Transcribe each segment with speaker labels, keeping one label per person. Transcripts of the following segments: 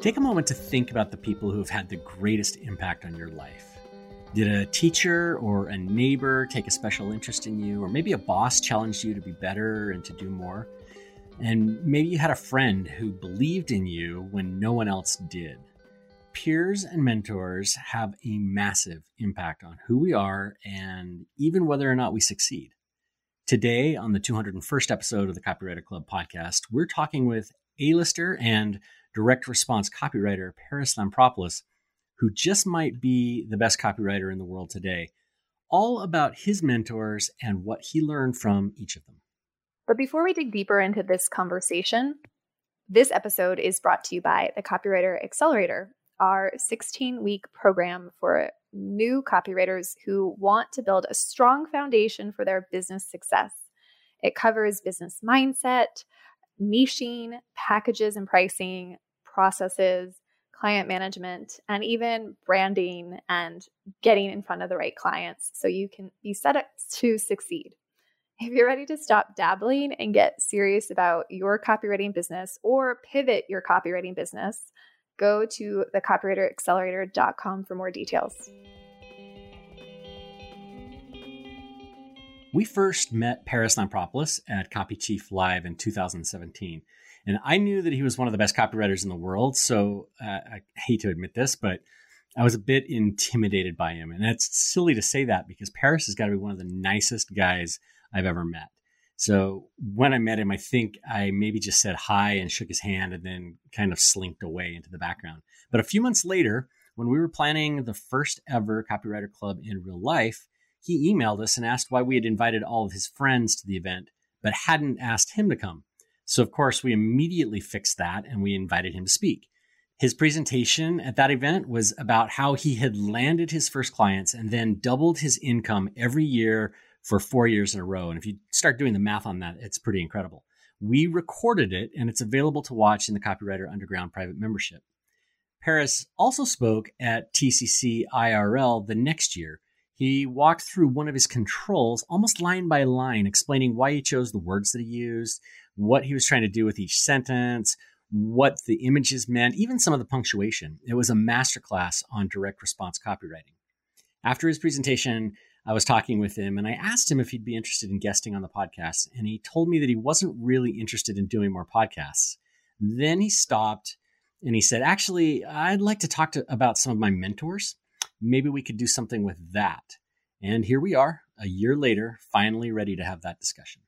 Speaker 1: Take a moment to think about the people who have had the greatest impact on your life. Did a teacher or a neighbor take a special interest in you, or maybe a boss challenged you to be better and to do more? And maybe you had a friend who believed in you when no one else did. Peers and mentors have a massive impact on who we are and even whether or not we succeed. Today, on the 201st episode of the Copywriter Club podcast, we're talking with A-lister and direct response copywriter Parris Lampropoulos, who just might be the best copywriter in the world today, all about his mentors and what he learned from each of them.
Speaker 2: But before we dig deeper into this conversation, this episode is brought to you by the Copywriter Accelerator, our 16 week program for new copywriters who want to build a strong foundation for their business success. It covers business mindset, niching, packages and pricing, processes, client management, and even branding and getting in front of the right clients so you can be set up to succeed. If you're ready to stop dabbling and get serious about your copywriting business or pivot your copywriting business, go to thecopywriteraccelerator.com for more details.
Speaker 1: We first met Parris Lampropoulos at Copy Chief Live in 2017. And I knew that he was one of the best copywriters in the world. So uh, I hate to admit this, but I was a bit intimidated by him. And it's silly to say that because Parris has got to be one of the nicest guys I've ever met. So when I met him, I think I maybe just said hi and shook his hand and then kind of slinked away into the background. But a few months later, when we were planning the first ever copywriter club in real life, he emailed us and asked why we had invited all of his friends to the event, but hadn't asked him to come. So, of course, we immediately fixed that and we invited him to speak. His presentation at that event was about how he had landed his first clients and then doubled his income every year for four years in a row. And if you start doing the math on that, it's pretty incredible. We recorded it and it's available to watch in the Copywriter Underground private membership. Parris also spoke at TCC IRL the next year. He walked through one of his controls almost line by line, explaining why he chose the words that he used, what he was trying to do with each sentence, what the images meant, even some of the punctuation. It was a masterclass on direct response copywriting. After his presentation, I was talking with him and I asked him if he'd be interested in guesting on the podcast. And he told me that he wasn't really interested in doing more podcasts. Then he stopped and he said, Actually, I'd like to talk to, about some of my mentors. Maybe we could do something with that. And here we are, a year later, finally ready to have that discussion.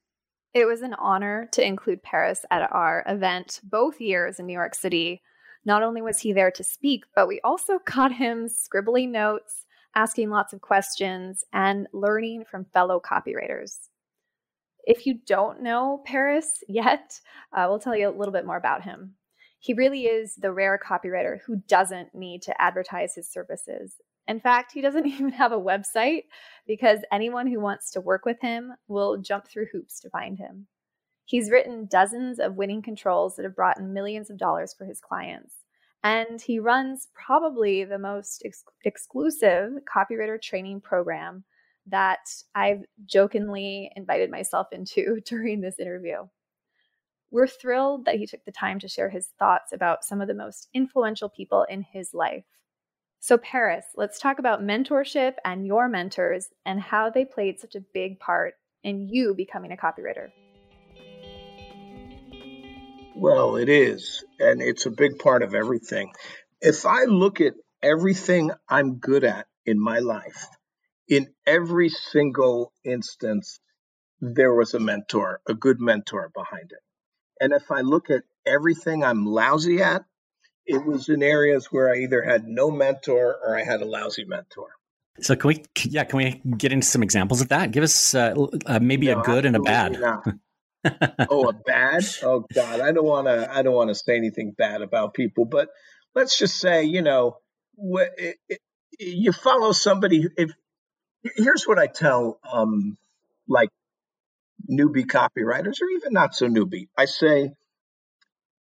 Speaker 2: It was an honor to include Parris at our event both years in New York City. Not only was he there to speak, but we also caught him scribbling notes, asking lots of questions, and learning from fellow copywriters. If you don't know Parris yet, uh, we'll tell you a little bit more about him. He really is the rare copywriter who doesn't need to advertise his services in fact, he doesn't even have a website because anyone who wants to work with him will jump through hoops to find him. He's written dozens of winning controls that have brought in millions of dollars for his clients. And he runs probably the most ex- exclusive copywriter training program that I've jokingly invited myself into during this interview. We're thrilled that he took the time to share his thoughts about some of the most influential people in his life. So, Parris, let's talk about mentorship and your mentors and how they played such a big part in you becoming a copywriter.
Speaker 3: Well, it is, and it's a big part of everything. If I look at everything I'm good at in my life, in every single instance, there was a mentor, a good mentor behind it. And if I look at everything I'm lousy at, it was in areas where I either had no mentor or I had a lousy mentor.
Speaker 1: So can we, yeah, can we get into some examples of that? Give us uh, uh, maybe no, a good and a bad.
Speaker 3: oh, a bad? Oh God, I don't want to. I don't want to say anything bad about people, but let's just say, you know, it, it, you follow somebody. If here's what I tell, um, like newbie copywriters, or even not so newbie, I say,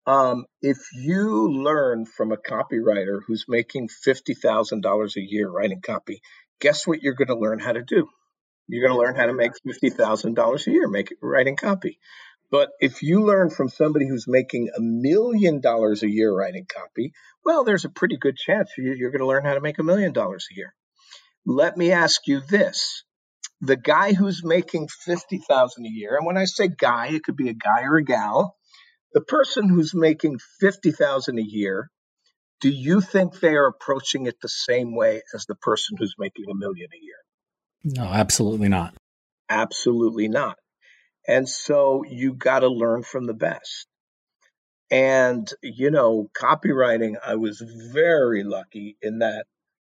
Speaker 3: um, if you learn from a copywriter who's making $50,000 a year writing copy, guess what you're going to learn how to do? You're going to learn how to make $50,000 a year make writing copy. But if you learn from somebody who's making a million dollars a year writing copy, well, there's a pretty good chance you're going to learn how to make a million dollars a year. Let me ask you this. The guy who's making 50,000 a year, and when I say guy, it could be a guy or a gal, the person who's making 50,000 a year, do you think they are approaching it the same way as the person who's making a million a year?
Speaker 1: No, absolutely not.
Speaker 3: Absolutely not. And so you got to learn from the best. And, you know, copywriting, I was very lucky in that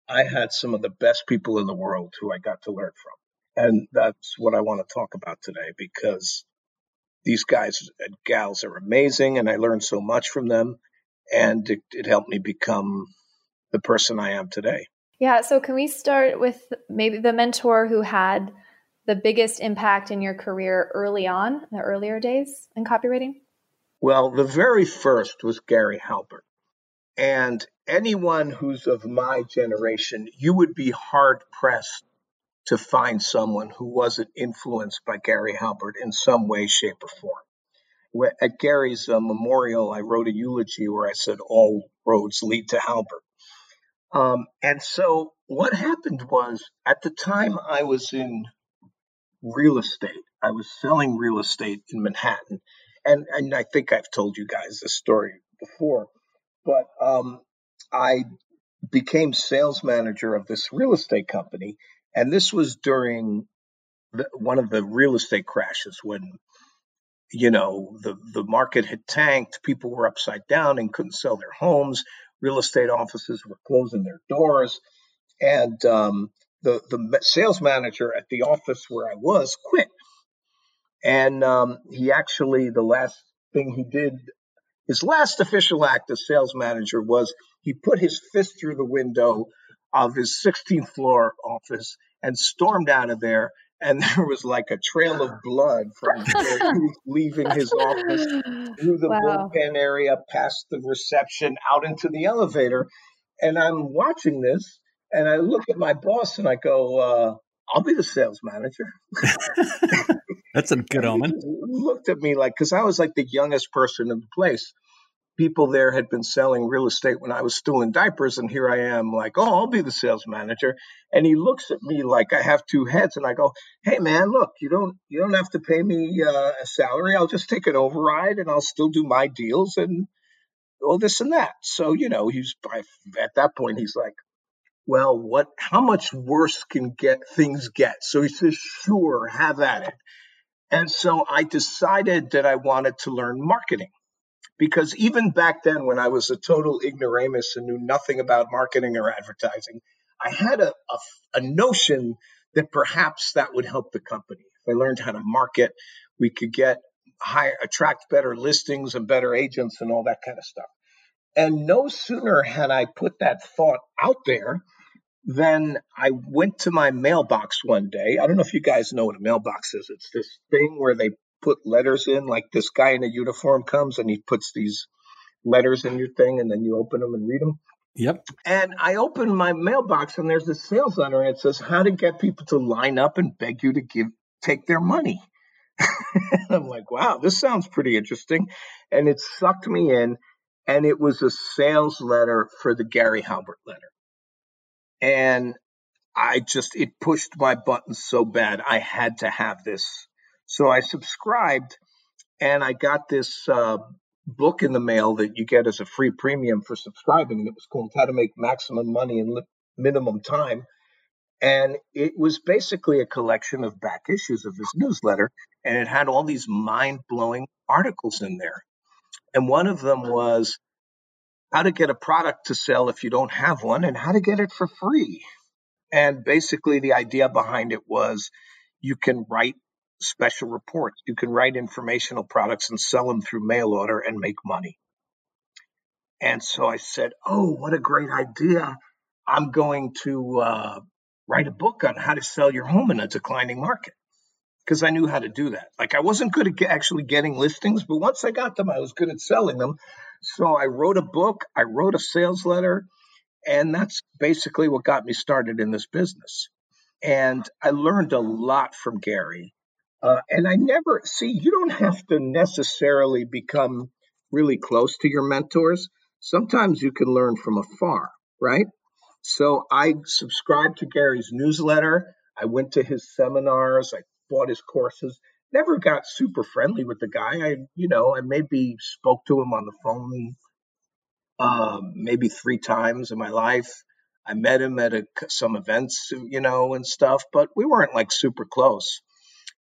Speaker 3: I had some of the best people in the world who I got to learn from. And that's what I want to talk about today because these guys and gals are amazing and I learned so much from them. And it, it helped me become the person I am today.
Speaker 2: Yeah. So, can we start with maybe the mentor who had the biggest impact in your career early on, the earlier days in copywriting?
Speaker 3: Well, the very first was Gary Halbert. And anyone who's of my generation, you would be hard pressed to find someone who wasn't influenced by Gary Halbert in some way, shape, or form. At Gary's uh, memorial, I wrote a eulogy where I said, All roads lead to Halbert. Um, and so what happened was at the time I was in real estate. I was selling real estate in Manhattan. And, and I think I've told you guys this story before, but um, I became sales manager of this real estate company. And this was during the, one of the real estate crashes when, you know, the, the market had tanked, people were upside down and couldn't sell their homes. Real estate offices were closing their doors. And um, the the sales manager at the office where I was quit, and um, he actually the last thing he did, his last official act as sales manager was he put his fist through the window of his 16th floor office and stormed out of there. And there was like a trail of blood from leaving his office through the wow. bullpen area, past the reception, out into the elevator. And I'm watching this, and I look at my boss and I go, uh, I'll be the sales manager.
Speaker 1: That's a good omen.
Speaker 3: looked at me like, because I was like the youngest person in the place. People there had been selling real estate when I was still in diapers, and here I am, like, oh, I'll be the sales manager. And he looks at me like I have two heads, and I go, hey, man, look, you don't you don't have to pay me uh, a salary. I'll just take an override, and I'll still do my deals and all this and that. So you know, he's by at that point, he's like, well, what, how much worse can get things get? So he says, sure, have at it. And so I decided that I wanted to learn marketing because even back then, when I was a total ignoramus and knew nothing about marketing or advertising, I had a, a, a notion that perhaps that would help the company. If I learned how to market, we could get higher, attract better listings and better agents and all that kind of stuff. And no sooner had I put that thought out there than I went to my mailbox one day. I don't know if you guys know what a mailbox is. It's this thing where they put letters in, like this guy in a uniform comes and he puts these letters in your thing and then you open them and read them.
Speaker 1: Yep.
Speaker 3: And I open my mailbox and there's a sales letter and it says how to get people to line up and beg you to give take their money. I'm like, wow, this sounds pretty interesting. And it sucked me in and it was a sales letter for the Gary Halbert letter. And I just, it pushed my buttons so bad. I had to have this. So I subscribed and I got this uh, book in the mail that you get as a free premium for subscribing. And it was called How to Make Maximum Money in Minimum Time. And it was basically a collection of back issues of his newsletter. And it had all these mind blowing articles in there. And one of them was how to get a product to sell if you don't have one and how to get it for free. And basically, the idea behind it was you can write special reports, you can write informational products and sell them through mail order and make money. And so I said, Oh, what a great idea. I'm going to uh, write a book on how to sell your home in a declining market because I knew how to do that. Like I wasn't good at actually getting listings, but once I got them, I was good at selling them. So I wrote a book, I wrote a sales letter, and that's basically what got me started in this business. And I learned a lot from Gary. Uh, and I never see, you don't have to necessarily become really close to your mentors. Sometimes you can learn from afar, right? So I subscribed to Gary's newsletter. I went to his seminars. I bought his courses. Never got super friendly with the guy. I, you know, I maybe spoke to him on the phone um, maybe three times in my life. I met him at a, some events, you know, and stuff, but we weren't like super close.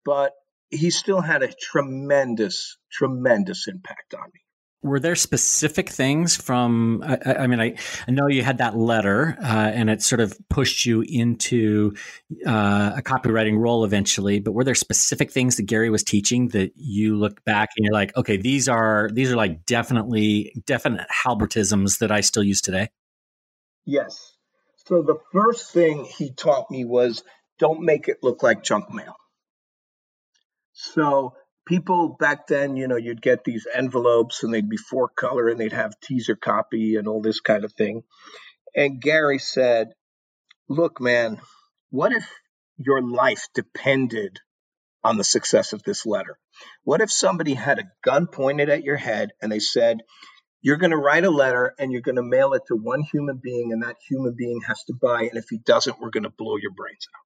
Speaker 3: But he still had a tremendous, tremendous impact on me.
Speaker 1: Were there specific things from i, I mean I, I, know you had that letter uh, and it sort of pushed you into uh, a copywriting role eventually but were there specific things that gary was teaching that you look back and you're like okay these are these are like definitely definite halbertisms that i still use today
Speaker 3: yes. So the first thing he taught me was don't make it look like junk mail so people back then, you know, you'd get these envelopes and they'd be four color and they'd have teaser copy and all this kind of thing. And Gary said, Look, man, what if your life depended on the success of this letter? What if somebody had a gun pointed at your head and they said, You're going to write a letter and you're going to mail it to one human being, and that human being has to buy, and if he doesn't, we're going to blow your brains out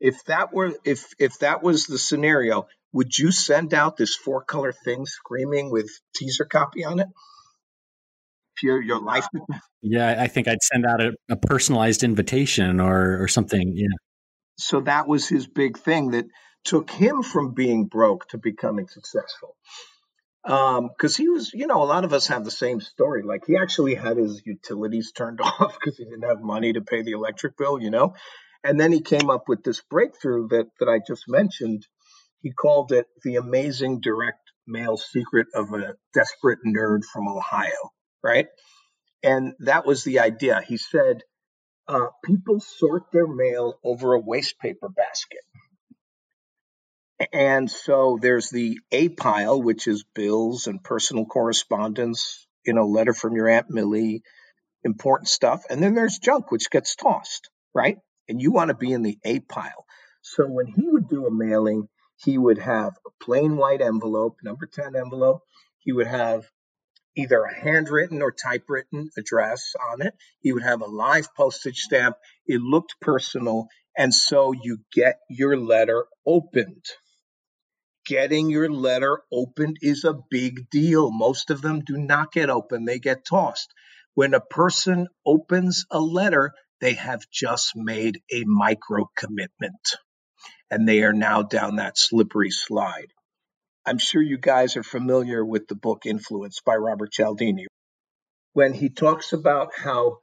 Speaker 3: if that were if if that was the scenario would you send out this four color thing screaming with teaser copy on it your your life
Speaker 1: yeah i think i'd send out a, a personalized invitation or or something yeah
Speaker 3: so that was his big thing that took him from being broke to becoming successful because um, he was, you know, a lot of us have the same story. Like he actually had his utilities turned off because he didn't have money to pay the electric bill, you know. And then he came up with this breakthrough that, that I just mentioned. He called it the amazing direct mail secret of a desperate nerd from Ohio, right? And that was the idea. He said, uh, people sort their mail over a waste paper basket. And so there's the A pile, which is bills and personal correspondence, you know, letter from your Aunt Millie, important stuff. And then there's junk, which gets tossed, right? And you want to be in the A pile. So when he would do a mailing, he would have a plain white envelope, number 10 envelope. He would have either a handwritten or typewritten address on it. He would have a live postage stamp. It looked personal. And so you get your letter opened. Getting your letter opened is a big deal. Most of them do not get opened, they get tossed. When a person opens a letter, they have just made a micro commitment and they are now down that slippery slide. I'm sure you guys are familiar with the book Influence by Robert Cialdini. When he talks about how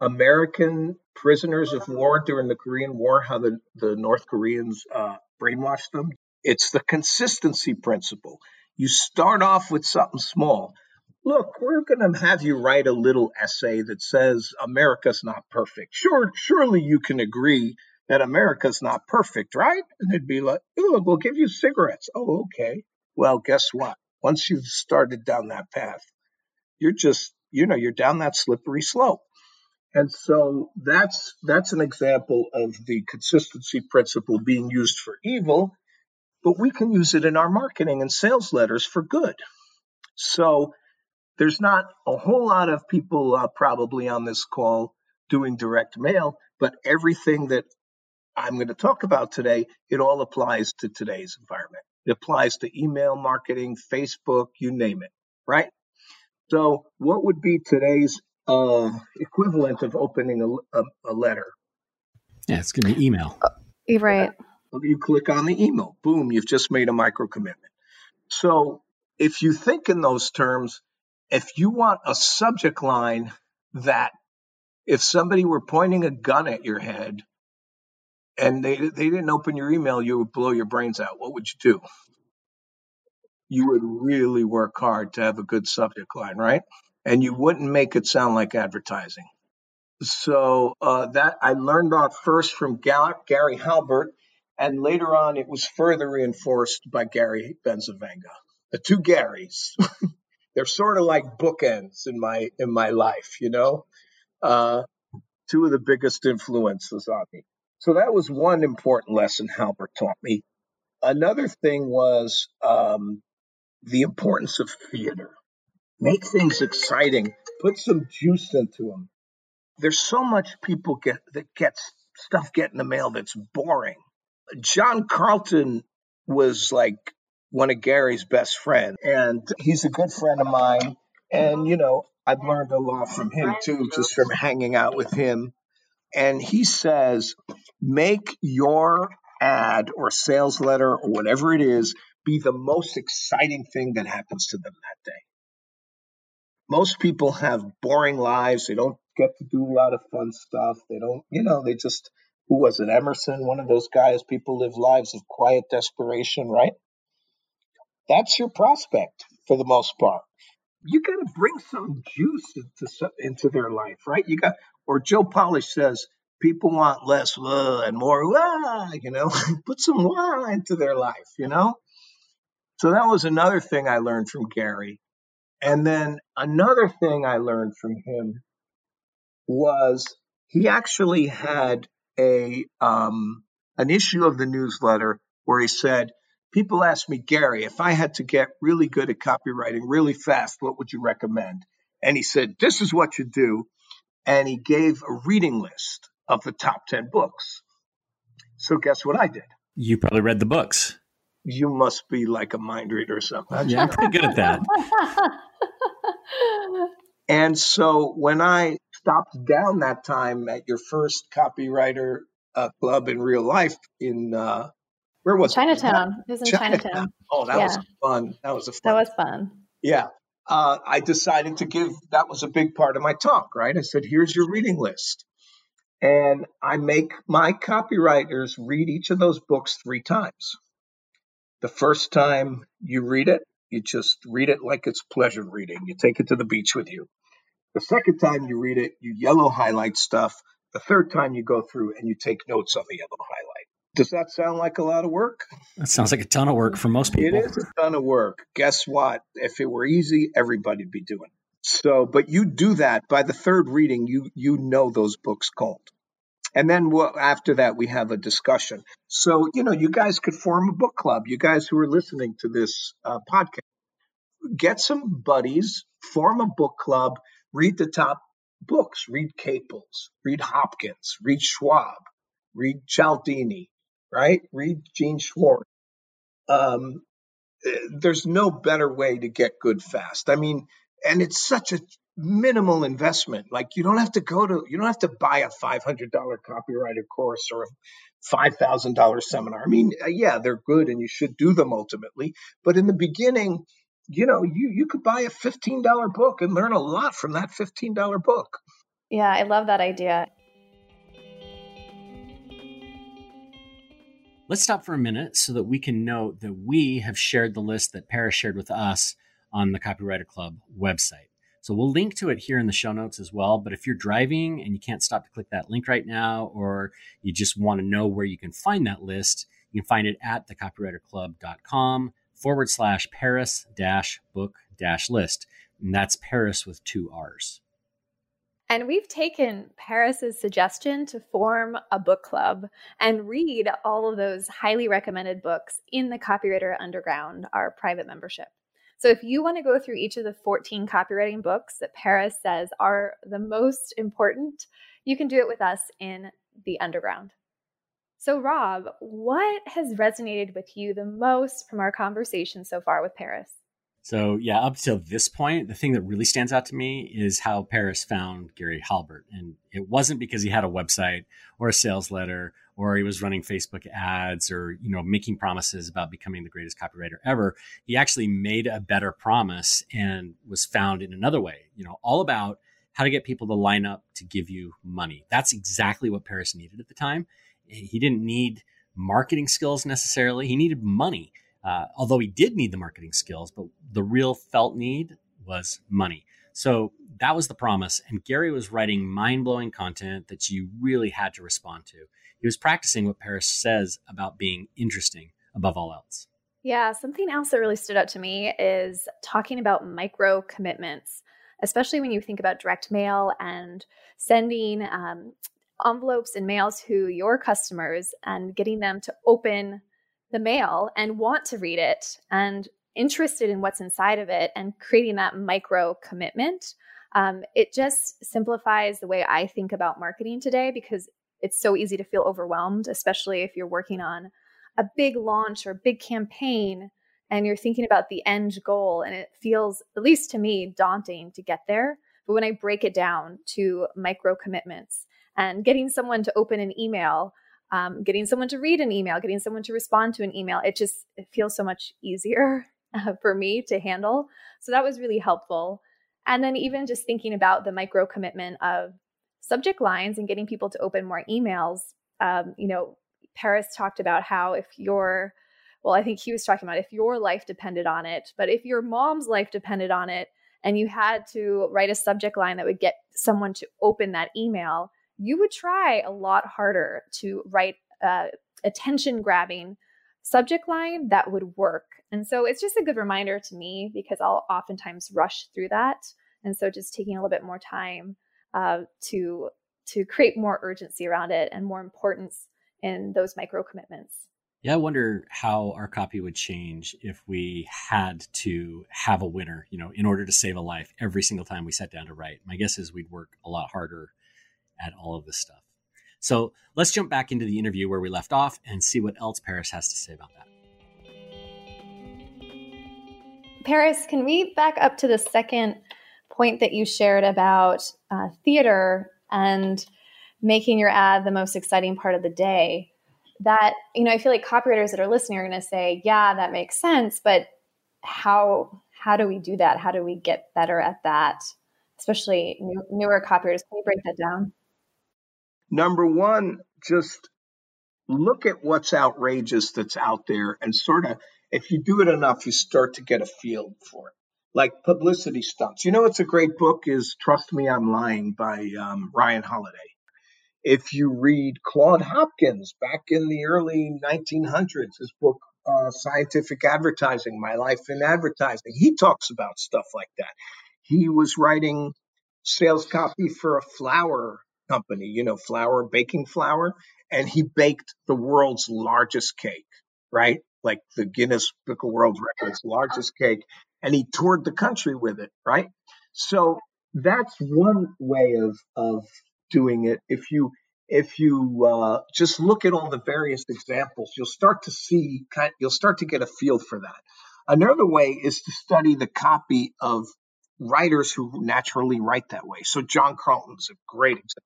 Speaker 3: American prisoners of war during the Korean War, how the, the North Koreans uh, brainwashed them, it's the consistency principle. You start off with something small look, we're going to have you write a little essay that says America's not perfect. Sure, surely you can agree that America's not perfect, right? And they'd be like, look, we'll give you cigarettes. Oh, okay. Well, guess what? Once you've started down that path, you're just, you know, you're down that slippery slope. And so that's that's an example of the consistency principle being used for evil, but we can use it in our marketing and sales letters for good. So there's not a whole lot of people uh, probably on this call doing direct mail, but everything that I'm going to talk about today, it all applies to today's environment. It applies to email marketing, Facebook, you name it, right? So, what would be today's uh, equivalent of opening a, a, a, letter?
Speaker 1: Yeah, it's going to be email.
Speaker 2: You're right.
Speaker 3: You click on the email, boom, you've just made a micro commitment. So, if you think in those terms, if you want a subject line that if somebody were pointing a gun at your head and they they didn't open your email, you would blow your brains out. What would you do? You would really work hard to have a good subject line, right? And you wouldn't make it sound like advertising. So uh, that I learned that first from Gary Halbert, and later on it was further reinforced by Gary Bencivenga. The two Garys. they're sort of like bookends in my in my life, you know. Uh, two of the biggest influences on me. So that was one important lesson Halbert taught me. another thing was um, the importance of theater. Make things exciting. Put some juice into them. There's so much people get that gets stuff get in the mail that's boring. John Carlton was like one of Gary's best friends, and he's a good friend of mine. And you know, I've learned a lot from him too, just from hanging out with him. And he says, make your ad or sales letter or whatever it is be the most exciting thing that happens to them that day. Most people have boring lives. They don't get to do a lot of fun stuff. They don't, you know, they just, who was it? Emerson, one of those guys. People live lives of quiet desperation, right? That's your prospect for the most part. You got to bring some juice into, into their life, right? You got, or Joe Polish says, people want less uh, and more uh, you know put some wah into their life you know so that was another thing i learned from gary and then another thing i learned from him was he actually had a um, an issue of the newsletter where he said people ask me gary if i had to get really good at copywriting really fast what would you recommend and he said this is what you do and he gave a reading list of the top 10 books. So guess what I did?
Speaker 1: You probably read the books.
Speaker 3: You must be like a mind reader or something.
Speaker 1: Yeah, I'm pretty good at that.
Speaker 3: and so when I stopped down that time at your first copywriter uh, club in real life in uh, where was
Speaker 2: Chinatown. It, it was in Chinatown. Chinatown.
Speaker 3: Oh, that yeah. was fun. That was a fun.
Speaker 2: That was fun.
Speaker 3: Yeah. Uh, I decided to give that was a big part of my talk, right? I said, here's your reading list. And I make my copywriters read each of those books three times. The first time you read it, you just read it like it's pleasure reading. You take it to the beach with you. The second time you read it, you yellow highlight stuff. The third time you go through and you take notes on the yellow highlight. Does that sound like a lot of work?
Speaker 1: That sounds like a ton of work for most people.
Speaker 3: It is a ton of work. Guess what? If it were easy, everybody'd be doing it. So, but you do that by the third reading, you you know those books cold. And then we'll, after that, we have a discussion. So, you know, you guys could form a book club. You guys who are listening to this uh, podcast, get some buddies, form a book club, read the top books, read Caples, read Hopkins, read Schwab, read Cialdini, right? Read Gene Schwartz. Um, eh, there's no better way to get good fast. I mean, and it's such a minimal investment. Like you don't have to go to, you don't have to buy a $500 copywriter course or a $5,000 seminar. I mean, uh, yeah, they're good and you should do them ultimately. But in the beginning, you know, you, you could buy a $15 book and learn a lot from that $15 book.
Speaker 2: Yeah, I love that idea.
Speaker 1: Let's stop for a minute so that we can note that we have shared the list that Parris shared with us on the Copywriter Club website. So we'll link to it here in the show notes as well. But if you're driving and you can't stop to click that link right now, or you just want to know where you can find that list, you can find it at thecopywriterclub.com forward slash Parris dash book dash list. And that's Parris with two R's.
Speaker 2: And we've taken Parris's suggestion to form a book club and read all of those highly recommended books in the Copywriter Underground, our private membership. So if you want to go through each of the 14 copywriting books that Parris says are the most important, you can do it with us in the underground. So, Rob, what has resonated with you the most from our conversation so far with Parris?
Speaker 1: So, yeah, up to this point, the thing that really stands out to me is how Parris found Gary Halbert. And it wasn't because he had a website or a sales letter or he was running Facebook ads or, you know, making promises about becoming the greatest copywriter ever. He actually made a better promise and was found in another way, you know, all about how to get people to line up to give you money. That's exactly what Parris needed at the time. He didn't need marketing skills necessarily. He needed money. Uh, although he did need the marketing skills, but the real felt need was money. So that was the promise. And Gary was writing mind blowing content that you really had to respond to he was practicing what Parris says about being interesting above all else.
Speaker 2: Yeah, something else that really stood out to me is talking about micro commitments, especially when you think about direct mail and sending um, envelopes and mails to your customers and getting them to open the mail and want to read it and interested in what's inside of it and creating that micro commitment. Um, it just simplifies the way I think about marketing today because it's so easy to feel overwhelmed, especially if you're working on a big launch or big campaign and you're thinking about the end goal and it feels at least to me daunting to get there but when i break it down to micro commitments and getting someone to open an email um, getting someone to read an email getting someone to respond to an email it just it feels so much easier uh, for me to handle. So that was really helpful. And then even just thinking about the micro commitment of subject lines and getting people to open more emails um, you know Parris talked about how if you're well, I think he was talking about if your life depended on it, but if your mom's life depended on it and you had to write a subject line that would get someone to open that email, you would try a lot harder to write a attention grabbing subject line that would work. And so it's just a good reminder to me because I'll oftentimes rush through that. And so just taking a little bit more time uh, to to create more urgency around it and more importance in those micro commitments.
Speaker 1: Yeah, I wonder how our copy would change if we had to have a winner, you know, in order to save a life every single time we sat down to write. My guess is we'd work a lot harder at all of this stuff. So let's jump back into the interview where we left off and see what else Parris has to say about that.
Speaker 2: Parris, can we back up to the second point that you shared about uh, theater and making your ad the most exciting part of the day? that you know i feel like copywriters that are listening are going to say yeah that makes sense but how how do we do that how do we get better at that especially new, newer copywriters can you break that down
Speaker 3: number one just look at what's outrageous that's out there and sort of if you do it enough you start to get a feel for it. Like publicity stunts. You know what's a great book is trust me i'm lying by um, ryan holiday. If you read Claude Hopkins back in the early 1900s, his book, uh, Scientific Advertising My Life in Advertising, he talks about stuff like that. He was writing sales copy for a flour company, you know, flour, baking flour, and he baked the world's largest cake, right? Like the Guinness Book of World Records largest cake, and he toured the country with it, right? So that's one way of of doing it. If you if you uh, just look at all the various examples, you'll start to see, you'll start to get a feel for that. Another way is to study the copy of writers who naturally write that way. So John Carlton's a great example.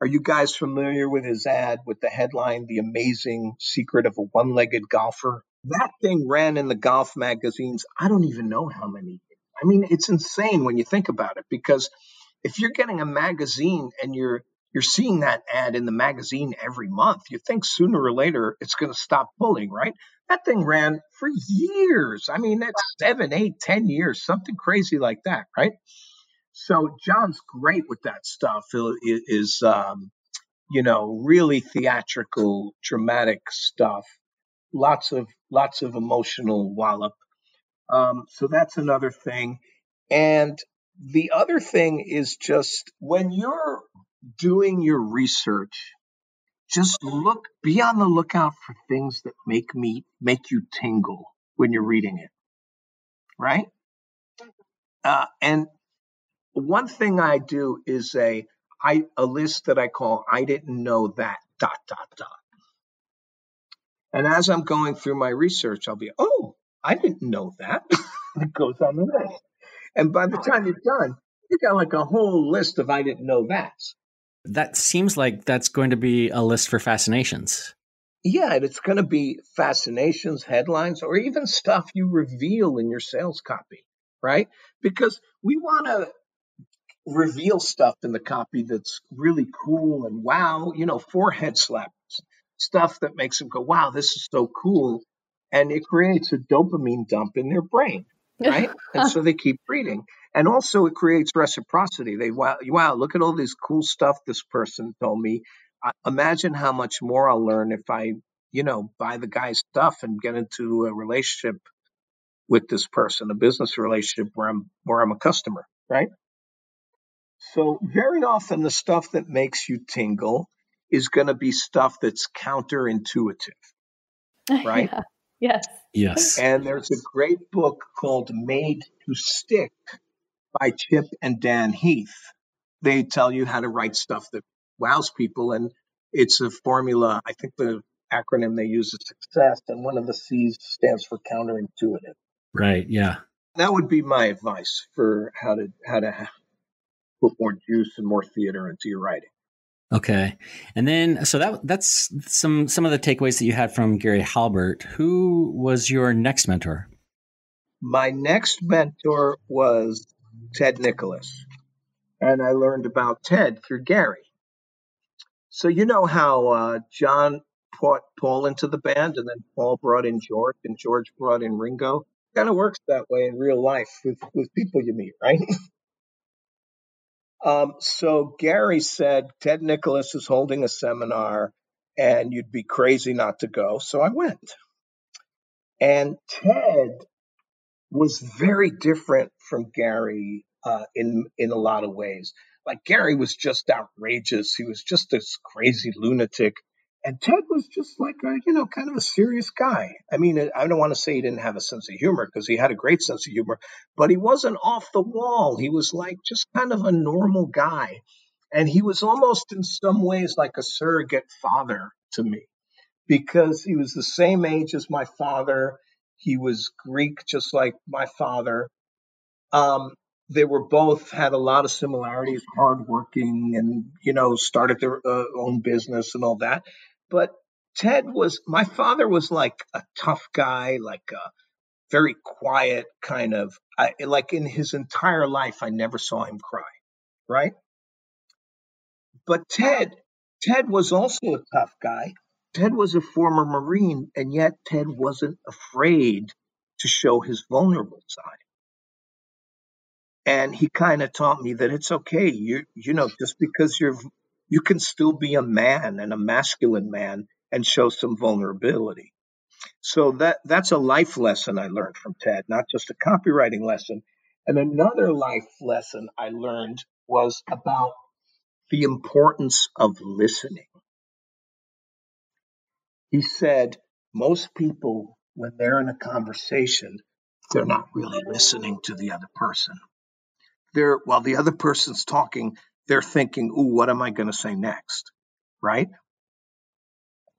Speaker 3: Are you guys familiar with his ad with the headline, The Amazing Secret of a One Legged Golfer? That thing ran in the golf magazines. I don't even know how many. I mean, it's insane when you think about it because if you're getting a magazine and you're you're seeing that ad in the magazine every month. You think sooner or later it's going to stop pulling, right? That thing ran for years. I mean, that's seven, eight, ten years, something crazy like that, right? So John's great with that stuff. It is, um, you know, really theatrical, dramatic stuff. Lots of lots of emotional wallop. Um, so that's another thing. And the other thing is just when you're doing your research, just look, be on the lookout for things that make me, make you tingle when you're reading it. Right? Uh, and one thing I do is a, I, a list that I call I didn't know that dot dot dot. And as I'm going through my research, I'll be, oh, I didn't know that. it goes on the list. And by the time you're done, you got like a whole list of I didn't know that.
Speaker 1: That seems like that's going to be a list for fascinations.
Speaker 3: Yeah, and it's going to be fascinations, headlines, or even stuff you reveal in your sales copy, right? Because we want to reveal stuff in the copy that's really cool and wow, you know, forehead slaps, stuff that makes them go, wow, this is so cool. And it creates a dopamine dump in their brain, right? and so they keep reading and also it creates reciprocity. They wow, wow, look at all this cool stuff this person told me. I, imagine how much more I'll learn if I, you know, buy the guy's stuff and get into a relationship with this person, a business relationship where I'm where I'm a customer, right? So very often the stuff that makes you tingle is going to be stuff that's counterintuitive. right?
Speaker 2: yeah. Yes.
Speaker 1: Yes.
Speaker 3: And there's a great book called Made to Stick by Chip and Dan Heath. They tell you how to write stuff that wows people. And it's a formula. I think the acronym they use is success. And one of the C's stands for counterintuitive.
Speaker 1: Right. Yeah.
Speaker 3: That would be my advice for how to, how to put more juice and more theater into your writing.
Speaker 1: Okay. And then so that that's some some of the takeaways that you had from Gary Halbert. Who was your next mentor?
Speaker 3: My next mentor was Ted Nicholas. And I learned about Ted through Gary. So you know how uh, John brought Paul into the band and then Paul brought in George and George brought in Ringo? Kind of works that way in real life with, with people you meet, right? Um, so Gary said Ted Nicholas is holding a seminar and you'd be crazy not to go. So I went. And Ted was very different from Gary uh, in in a lot of ways. Like Gary was just outrageous. He was just this crazy lunatic. And Ted was just like a, you know, kind of a serious guy. I mean, I don't want to say he didn't have a sense of humor because he had a great sense of humor, but he wasn't off the wall. He was like just kind of a normal guy. And he was almost in some ways like a surrogate father to me because he was the same age as my father. He was Greek, just like my father. Um, they were both had a lot of similarities, hardworking, and you know started their uh, own business and all that. But Ted was my father was like a tough guy, like a very quiet kind of. I, like in his entire life, I never saw him cry, right? But Ted, Ted was also a tough guy. Ted was a former Marine, and yet Ted wasn't afraid to show his vulnerable side. And he kind of taught me that it's okay. You you know, just because you're you can still be a man and a masculine man and show some vulnerability. So that that's a life lesson I learned from Ted, not just a copywriting lesson. And another life lesson I learned was about the importance of listening. He said, most people, when they're in a conversation, they're not really listening to the other person. They're, while the other person's talking, they're thinking, ooh, what am I going to say next? Right?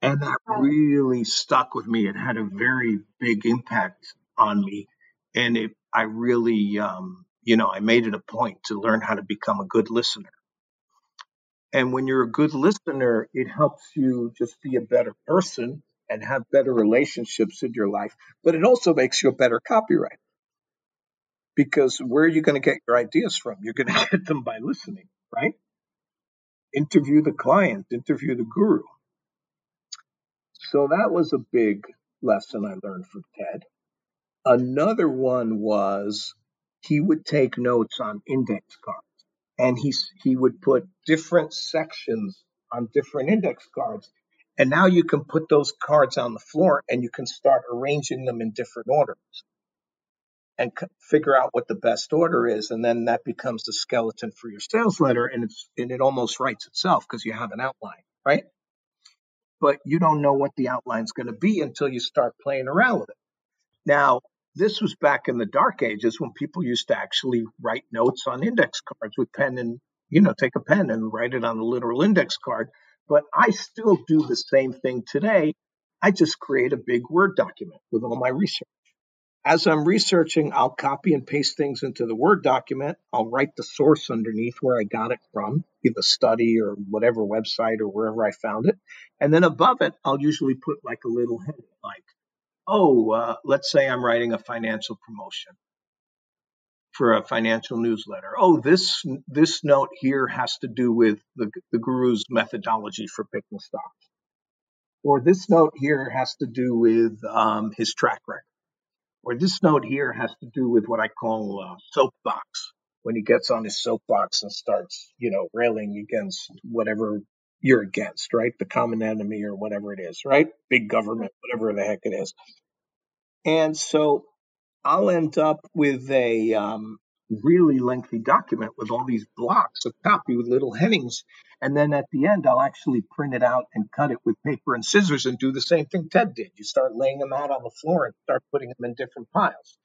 Speaker 3: And that really stuck with me. It had a very big impact on me. And it, I really, um, you know, I made it a point to learn how to become a good listener. And when you're a good listener, it helps you just be a better person and have better relationships in your life. But it also makes you a better copywriter. Because where are you going to get your ideas from? You're going to get them by listening, right? Interview the client, interview the guru. So that was a big lesson I learned from Ted. Another one was he would take notes on index cards and he he would put different sections on different index cards and now you can put those cards on the floor and you can start arranging them in different orders and c- figure out what the best order is and then that becomes the skeleton for your sales letter and it's and it almost writes itself because you have an outline right but you don't know what the outline's going to be until you start playing around with it now this was back in the dark ages when people used to actually write notes on index cards with pen and, you know, take a pen and write it on a literal index card. But I still do the same thing today. I just create a big Word document with all my research. As I'm researching, I'll copy and paste things into the Word document. I'll write the source underneath where I got it from, either study or whatever website or wherever I found it. And then above it, I'll usually put like a little heading like oh, uh, let's say I'm writing a financial promotion for a financial newsletter. Oh, this this note here has to do with the, the guru's methodology for picking stocks, or this note here has to do with um, his track record, or this note here has to do with what I call uh, soapbox when he gets on his soapbox and starts, you know, railing against whatever you're against, right? The common enemy or whatever it is, right? Big government, whatever the heck it is. And so I'll end up with a um, really lengthy document with all these blocks of copy with little headings. And then at the end, I'll actually print it out and cut it with paper and scissors and do the same thing Ted did. You start laying them out on the floor and start putting them in different piles.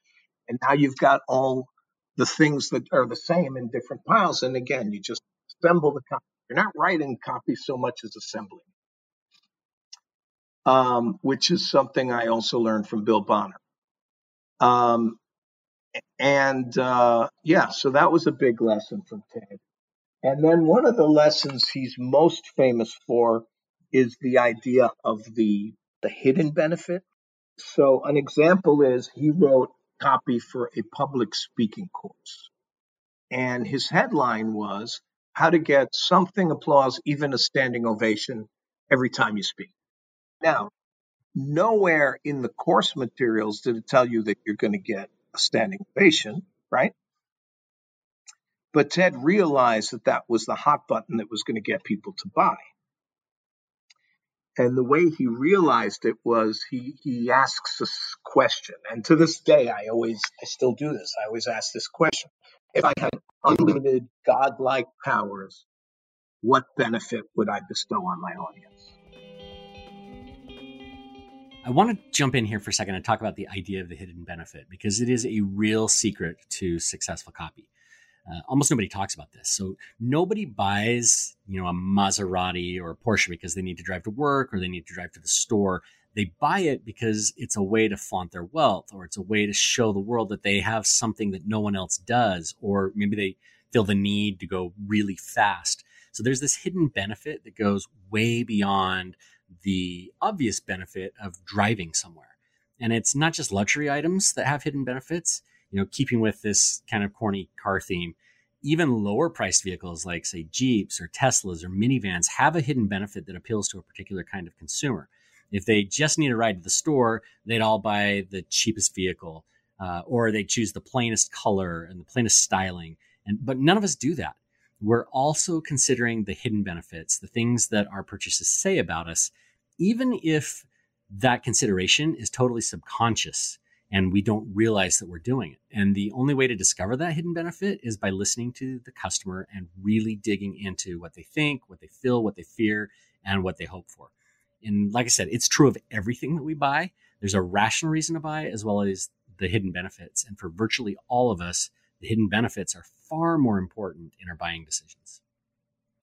Speaker 3: And now you've got all the things that are the same in different piles. And again, you just assemble the copy. You're not writing copies so much as assembling, um, which is something I also learned from Bill Bonner. Um, and uh, yeah, so that was a big lesson from Ted. And then one of the lessons he's most famous for is the idea of the the hidden benefit. So an example is he wrote copy for a public speaking course. And his headline was how to get something applause, even a standing ovation every time you speak. Now, nowhere in the course materials did it tell you that you're going to get a standing ovation, right? But Ted realized that that was the hot button that was going to get people to buy. And the way he realized it was he, he asks this question. And to this day, I always, I still do this. I always ask this question. If I had unlimited godlike powers, what benefit would I bestow on my audience?
Speaker 1: I want to jump in here for a second and talk about the idea of the hidden benefit because it is a real secret to successful copy. Uh, almost nobody talks about this. So nobody buys, you know, a Maserati or a Porsche because they need to drive to work or they need to drive to the store. They buy it because it's a way to flaunt their wealth or it's a way to show the world that they have something that no one else does, or maybe they feel the need to go really fast. So there's this hidden benefit that goes way beyond the obvious benefit of driving somewhere. And it's not just luxury items that have hidden benefits you know, keeping with this kind of corny car theme, even lower priced vehicles like, say, Jeeps or Teslas or minivans have a hidden benefit that appeals to a particular kind of consumer. If they just need a ride to the store, they'd all buy the cheapest vehicle, uh, or they choose the plainest color and the plainest styling. And but none of us do that. We're also considering the hidden benefits, the things that our purchases say about us, even if that consideration is totally subconscious and we don't realize that we're doing it. And the only way to discover that hidden benefit is by listening to the customer and really digging into what they think, what they feel, what they fear, and what they hope for. And like I said, it's true of everything that we buy. There's a rational reason to buy as well as the hidden benefits. And for virtually all of us, the hidden benefits are far more important in our buying decisions.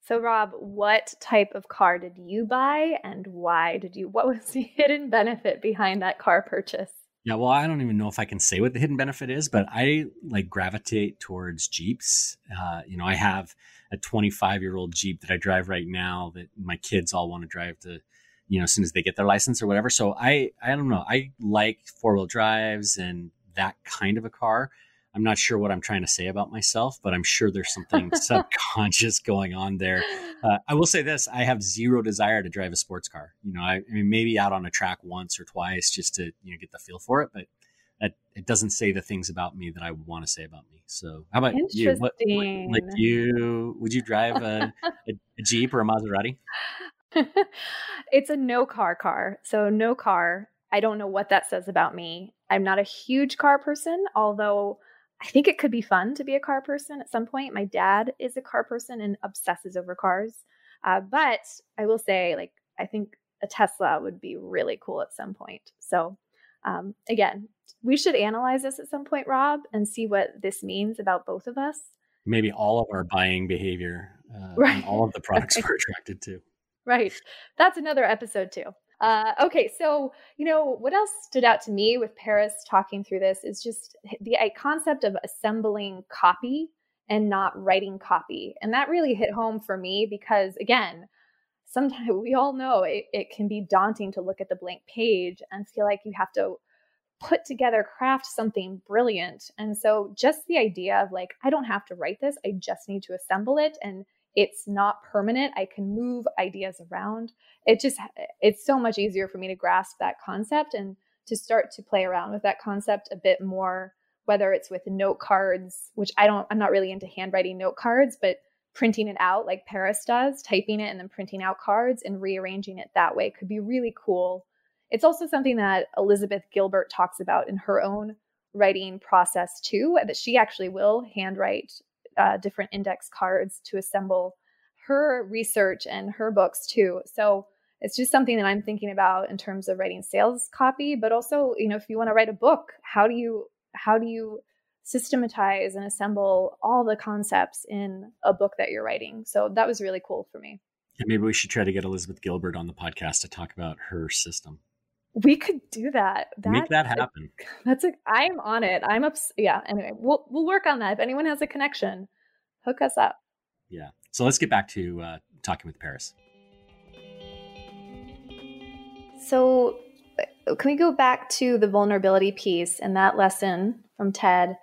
Speaker 2: So, Rob, what type of car did you buy and why did you? What was the hidden benefit behind that car purchase?
Speaker 1: Yeah, well, I don't even know if I can say what the hidden benefit is, but I like gravitate towards Jeeps. Uh, you know, I have a 25 year old Jeep that I drive right now that my kids all want to drive to, you know, as soon as they get their license or whatever. So I, I don't know. I like four wheel drives and that kind of a car. I'm not sure what I'm trying to say about myself, but I'm sure there's something subconscious going on there. Uh, I will say this: I have zero desire to drive a sports car. You know, I, I, mean, maybe out on a track once or twice just to you know get the feel for it, but that it doesn't say the things about me that I want to say about me. So, how about you? What, what, like you, would you drive a, a, a Jeep or a Maserati?
Speaker 2: it's a no car car. So no car. I don't know what that says about me. I'm not a huge car person, although I think it could be fun to be a car person at some point. My dad is a car person and obsesses over cars. Uh, but I will say, like, I think a Tesla would be really cool at some point. So, um, again, we should analyze this at some point, Rob, and see what this means about both of us.
Speaker 1: Maybe all of our buying behavior, uh, right. all of the products we're attracted to.
Speaker 2: Right. That's another episode, too. Uh, okay, so you know what else stood out to me with Parris talking through this is just the concept of assembling copy and not writing copy, and that really hit home for me because again, sometimes we all know it, it can be daunting to look at the blank page and feel like you have to put together, craft something brilliant, and so just the idea of like I don't have to write this, I just need to assemble it and it's not permanent. I can move ideas around. It just, it's so much easier for me to grasp that concept and to start to play around with that concept a bit more, whether it's with note cards, which I don't, I'm not really into handwriting note cards, but printing it out like Parris does, typing it and then printing out cards and rearranging it that way could be really cool. It's also something that Elizabeth Gilbert talks about in her own writing process too, that she actually will handwrite uh, different index cards to assemble her research and her books too. So it's just something that I'm thinking about in terms of writing sales copy, but also, you know, if you want to write a book, how do you how do you systematize and assemble all the concepts in a book that you're writing? So that was really cool for me.
Speaker 1: Yeah, maybe we should try to get Elizabeth Gilbert on the podcast to talk about her system.
Speaker 2: We could do that.
Speaker 1: that Make that happen.
Speaker 2: That's a. I'm on it. I'm up. Yeah. Anyway, we'll we'll work on that. If anyone has a connection, hook us up.
Speaker 1: Yeah. So let's get back to uh, talking with Parris.
Speaker 2: So, uh, can we go back to the vulnerability piece and that lesson from Ted?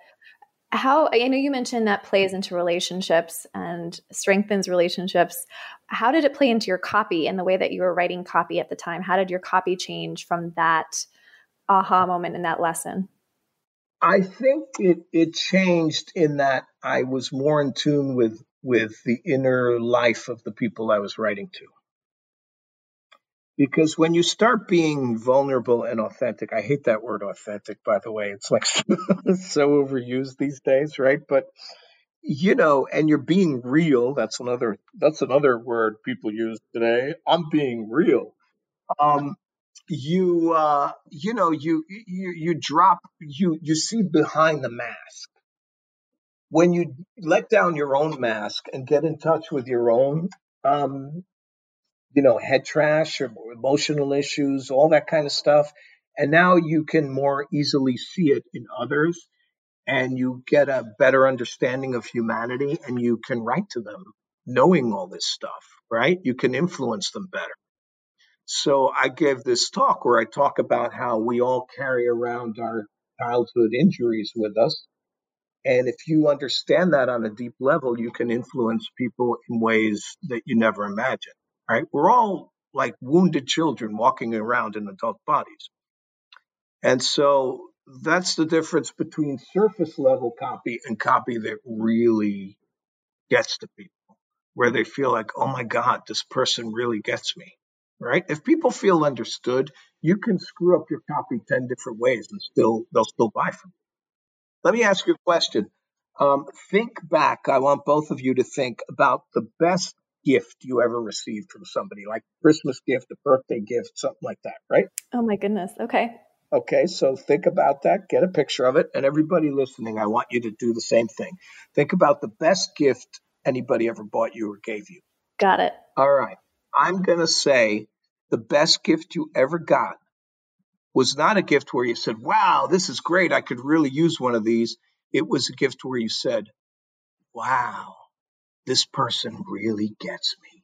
Speaker 2: How I know you mentioned that plays into relationships and strengthens relationships. How did it play into your copy and the way that you were writing copy at the time? How did your copy change from that aha moment in that lesson?
Speaker 3: I think it, it changed in that I was more in tune with with the inner life of the people I was writing to. Because when you start being vulnerable and authentic, I hate that word authentic, by the way. It's like so overused these days, right? But you know, and you're being real. That's another that's another word people use today. I'm being real. Um, you uh, you know, you you you drop you you see behind the mask when you let down your own mask and get in touch with your own, um, you know, head trash or emotional issues, all that kind of stuff, and now you can more easily see it in others and you get a better understanding of humanity and you can write to them knowing all this stuff, right? You can influence them better. So I gave this talk where I talk about how we all carry around our childhood injuries with us and if you understand that on a deep level, you can influence people in ways that you never imagined, right? We're all like wounded children walking around in adult bodies. And so that's the difference between surface level copy and copy that really gets to people, where they feel like, oh my God, this person really gets me, right? If people feel understood, you can screw up your copy 10 different ways and still, they'll still buy from you. Let me ask you a question. Um, think back. I want both of you to think about the best gift you ever received from somebody, like Christmas gift, a birthday gift, something like that, right?
Speaker 2: Oh my goodness. Okay.
Speaker 3: Okay, so think about that, get a picture of it, and everybody listening, I want you to do the same thing. Think about the best gift anybody ever bought you or gave you.
Speaker 2: Got it.
Speaker 3: All right. I'm going to say the best gift you ever got was not a gift where you said, wow, this is great. I could really use one of these. It was a gift where you said, wow, this person really gets me.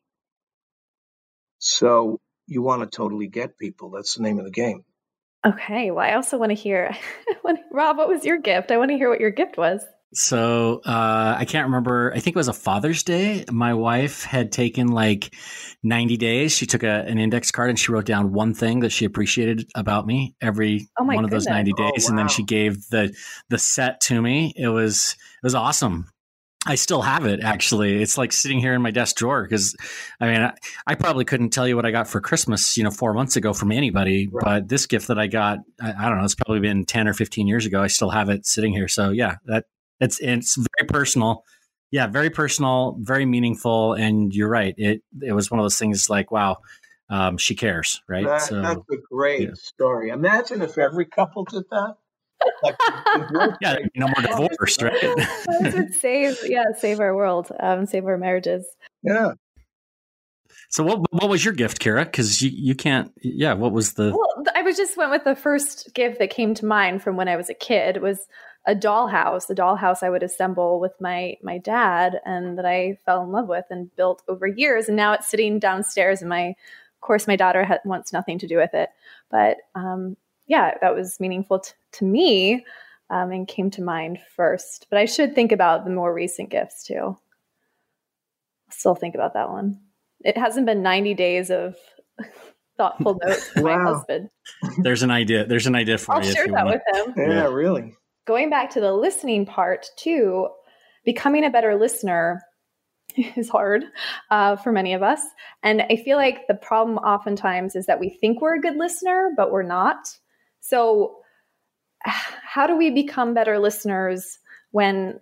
Speaker 3: So you want to totally get people. That's the name of the game.
Speaker 2: Okay. Well, I also want to hear, Rob, what was your gift? I want to hear what your gift was.
Speaker 1: So uh, I can't remember. I think it was a Father's Day. My wife had taken like 90 days. She took a, an index card and she wrote down one thing that she appreciated about me every oh one of those 90 days, oh, wow. and then she gave the the set to me. It was it was awesome. I still have it actually. It's like sitting here in my desk drawer because I mean, I, I, probably couldn't tell you what I got for Christmas, you know, four months ago from anybody. Right. But this gift that I got, I, I, don't know, it's probably been 10 or 15 years ago. I still have it sitting here. So yeah, that it's it's very personal. Yeah, very personal, very meaningful, and you're right. It it was one of those things like, wow, um, she cares, right?
Speaker 3: That, so, that's a great yeah. story. Imagine if every couple did that.
Speaker 1: Like, yeah, no more divorce, right?
Speaker 2: that would save, yeah, save our world, um, save our marriages.
Speaker 3: Yeah.
Speaker 1: So what what was your gift, Kira? Because you, you can't. Yeah, what was the?
Speaker 2: Well, I was just went with the first gift that came to mind from when I was a kid was a dollhouse, a dollhouse I would assemble with my my dad and that I fell in love with and built over years. And now it's sitting downstairs. And my, of course, my daughter ha- wants nothing to do with it. But um, yeah, that was meaningful t- to me um, and came to mind first. But I should think about the more recent gifts too. Still think about that one. It hasn't been 90 days of thoughtful notes to wow. my husband.
Speaker 1: There's an idea. There's an idea for
Speaker 2: I'll
Speaker 1: you.
Speaker 2: I'll share that want. with
Speaker 3: him. Yeah, really
Speaker 2: going back to the listening part too, becoming a better listener is hard uh, for many of us. And I feel like the problem oftentimes is that we think we're a good listener, but we're not. So, how do we become better listeners when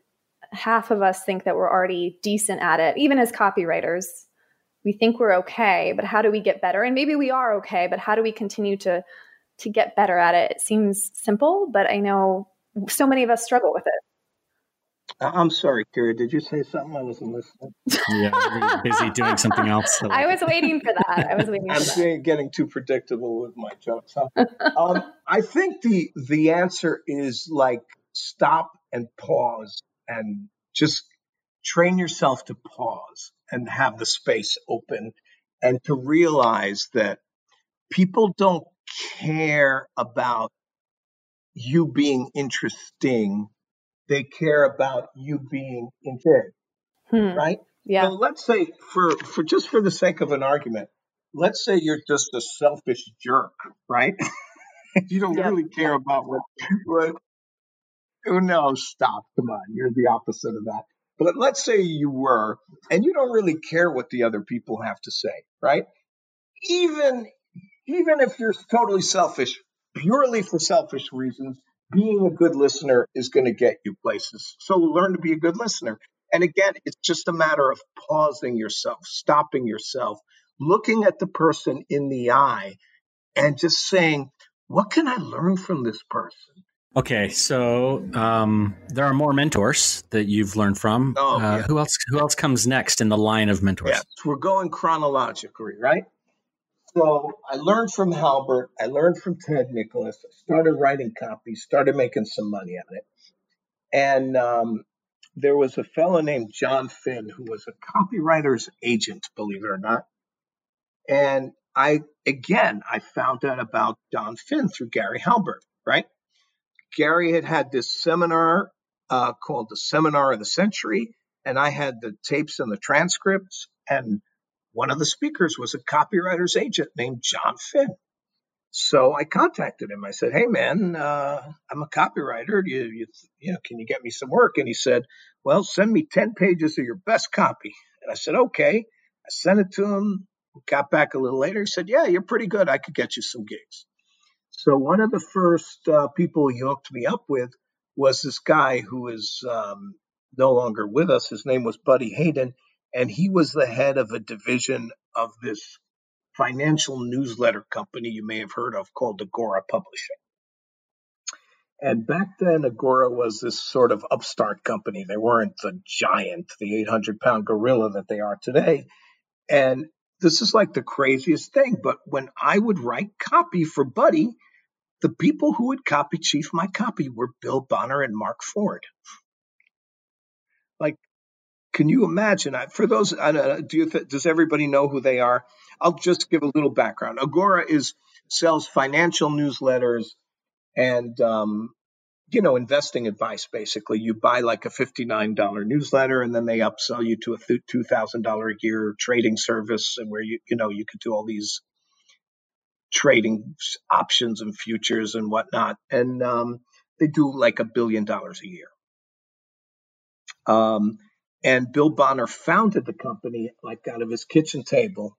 Speaker 2: half of us think that we're already decent at it, even as copywriters? we think we're okay, but how do we get better? And maybe we are okay, but how do we continue to to get better at it? It seems simple, but I know so many of us struggle with it.
Speaker 3: I'm sorry, Kira. Did you say something? I wasn't listening.
Speaker 1: yeah, I was busy doing something else.
Speaker 2: So. I was waiting for that. I was waiting.
Speaker 3: I'm
Speaker 2: that.
Speaker 3: getting too predictable with my jokes. Huh? um, I think the the answer is like stop and pause and just train yourself to pause and have the space open and to realize that people don't care about you being interesting they care about you being interested, hmm. right?
Speaker 2: Yeah.
Speaker 3: So let's say for for just for the sake of an argument, let's say you're just a selfish jerk, right? you don't yeah. really care about what what. Oh no, stop! Come on, you're the opposite of that. But let's say you were, and you don't really care what the other people have to say, right? Even even if you're totally selfish, purely for selfish reasons, being a good listener is going to get you places. So learn to be a good listener. And again, it's just a matter of pausing yourself, stopping yourself, looking at the person in the eye, and just saying, what can I learn from this person?
Speaker 1: Okay, so um, there are more mentors that you've learned from. Oh, uh, yeah. Who else? Who else comes next in the line of mentors?
Speaker 3: Yes, we're going chronologically, right? So I learned from Halbert. I learned from Ted Nicholas. I started writing copies, started making some money on it. And um, there was a fellow named John Finn who was a copywriter's agent, believe it or not. And I, again, I found out about John Finn through Gary Halbert, right? Gary had had this seminar uh, called the Seminar of the Century, and I had the tapes and the transcripts. And one of the speakers was a copywriter's agent named John Finn. So I contacted him. I said, "Hey, man, uh, I'm a copywriter. You, you, you know, can you get me some work?" And he said, "Well, send me ten pages of your best copy." And I said, "Okay." I sent it to him. Got back a little later. He said, "Yeah, you're pretty good. I could get you some gigs." So one of the first uh, people he hooked me up with was this guy who is um, no longer with us. His name was Buddy Hayden, and he was the head of a division of this financial newsletter company you may have heard of called Agora Publishing. And back then, Agora was this sort of upstart company. They weren't the giant, the 800 pound gorilla that they are today. And this is like the craziest thing. But when I would write copy for Buddy, the people who would copy chief my copy were Bill Bonner and Mark Ford. Can you imagine? For those, do you, does everybody know who they are? I'll just give a little background. Agora is sells financial newsletters and um, you know investing advice. Basically, you buy like a fifty nine dollar newsletter, and then they upsell you to a two thousand dollar a year trading service, and where you you know you could do all these trading options and futures and whatnot. And um, they do like a billion dollars a year. Um, and Bill Bonner founded the company like out of his kitchen table.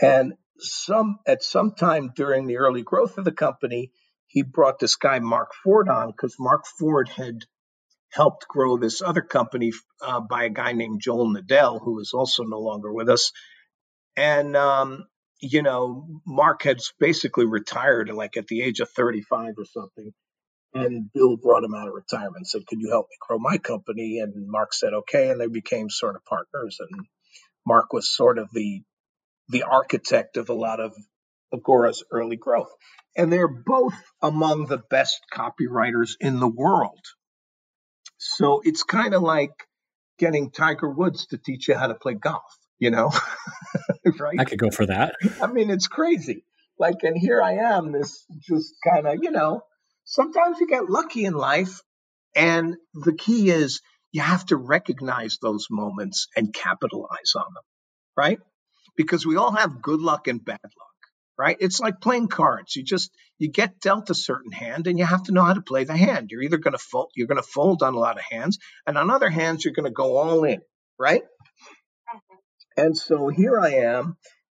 Speaker 3: And some at some time during the early growth of the company, he brought this guy Mark Ford on because Mark Ford had helped grow this other company uh, by a guy named Joel Nadel, who is also no longer with us. And um, you know, Mark had basically retired, like at the age of 35 or something. And Bill brought him out of retirement and said, Could you help me grow my company? And Mark said, Okay. And they became sort of partners. And Mark was sort of the the architect of a lot of Agora's early growth. And they're both among the best copywriters in the world. So it's kind of like getting Tiger Woods to teach you how to play golf, you know?
Speaker 1: right? I could go for that.
Speaker 3: I mean, it's crazy. Like, and here I am, this just kind of, you know, sometimes you get lucky in life. And the key is you have to recognize those moments and capitalize on them, right? Because we all have good luck and bad luck, right? It's like playing cards. You just you get dealt a certain hand and you have to know how to play the hand. You're either going to fold you're going to fold on a lot of hands and on other hands you're going to go all in, right? Mm-hmm. And so here I am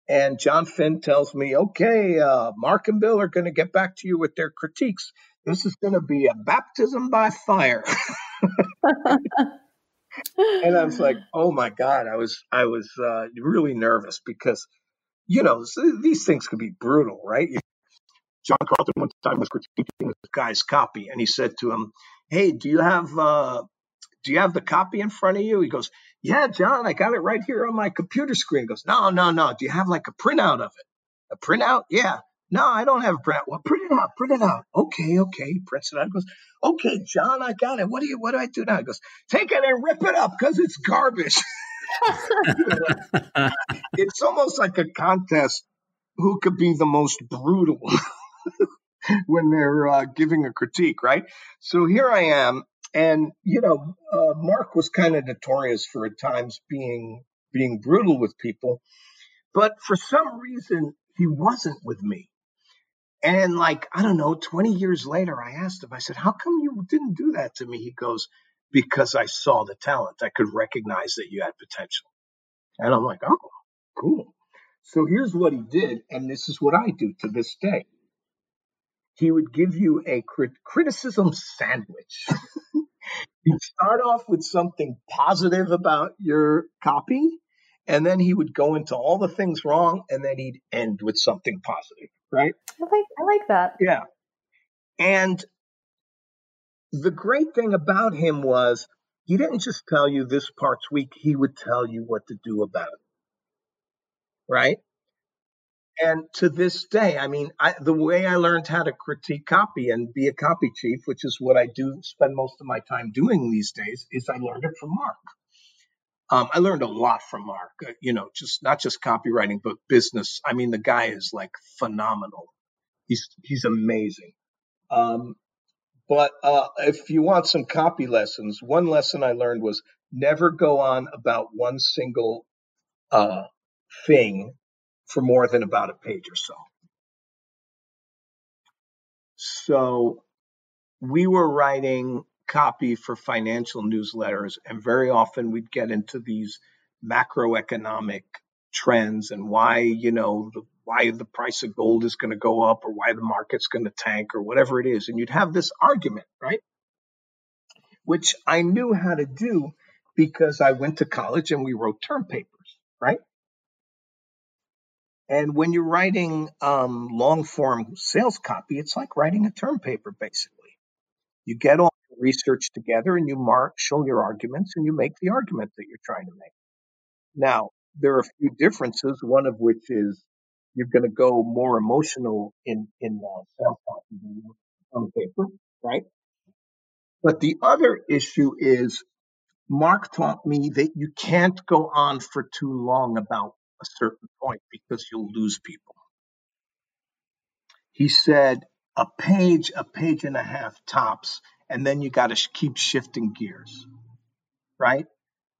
Speaker 3: and John Finn tells me, okay, uh, Mark and Bill are going to get back to you with their critiques. This is going to be a baptism by fire. and I was like, oh my god, I was I was uh, really nervous because you know these things could be brutal, right? John Carlton one time was critiquing this guy's copy, and he said to him, "Hey, do you have uh, do you have the copy in front of you?" He goes, "Yeah, John, I got it right here on my computer screen." He goes, "No, no, no. Do you have like a printout of it? A printout? Yeah. No, I don't have a printout. Well, print it out. Print it out. Okay, okay. Prints it out. He goes, okay, John, I got it. What do you? What do I do now? He goes, take it and rip it up because it's garbage. it's almost like a contest who could be the most brutal when they're uh, giving a critique, right? So here I am, and you know, uh, Mark was kind of notorious for at times being being brutal with people, but for some reason he wasn't with me. And like, I don't know, 20 years later, I asked him, I said, How come you didn't do that to me? He goes, Because I saw the talent. I could recognize that you had potential. And I'm like, Oh, cool. So here's what he did. And this is what I do to this day. He would give you a crit- criticism sandwich. He'd start off with something positive about your copy, and then he would go into all the things wrong, and then he'd end with something positive right?
Speaker 2: I like I like that.
Speaker 3: Yeah. And the great thing about him was he didn't just tell you this part's weak, he would tell you what to do about it. Right? And to this day, I mean, I, the way I learned how to critique copy and be a copy chief, which is what I do spend most of my time doing these days, is I learned it from Mark. Um, I learned a lot from Mark, uh, you know, just not just copywriting, but business. I mean, the guy is like phenomenal. He's, he's amazing. Um, but uh, if you want some copy lessons, one lesson I learned was never go on about one single uh, thing for more than about a page or so. So we were writing copy for financial newsletters, and very often we'd get into these macroeconomic trends and why you know the, why the price of gold is going to go up or why the market's going to tank or whatever it is, and you'd have this argument, right? Which I knew how to do because I went to college and we wrote term papers, right? And when you're writing um, long form sales copy, it's like writing a term paper, basically. You get all the research together and you marshal your arguments and you make the argument that you're trying to make. Now, there are a few differences, one of which is you're going to go more emotional in, in uh, self on paper, right? But the other issue is Mark taught me that you can't go on for too long about a certain point because you'll lose people. He said a page, a page and a half tops and then you got to sh- keep shifting gears, right?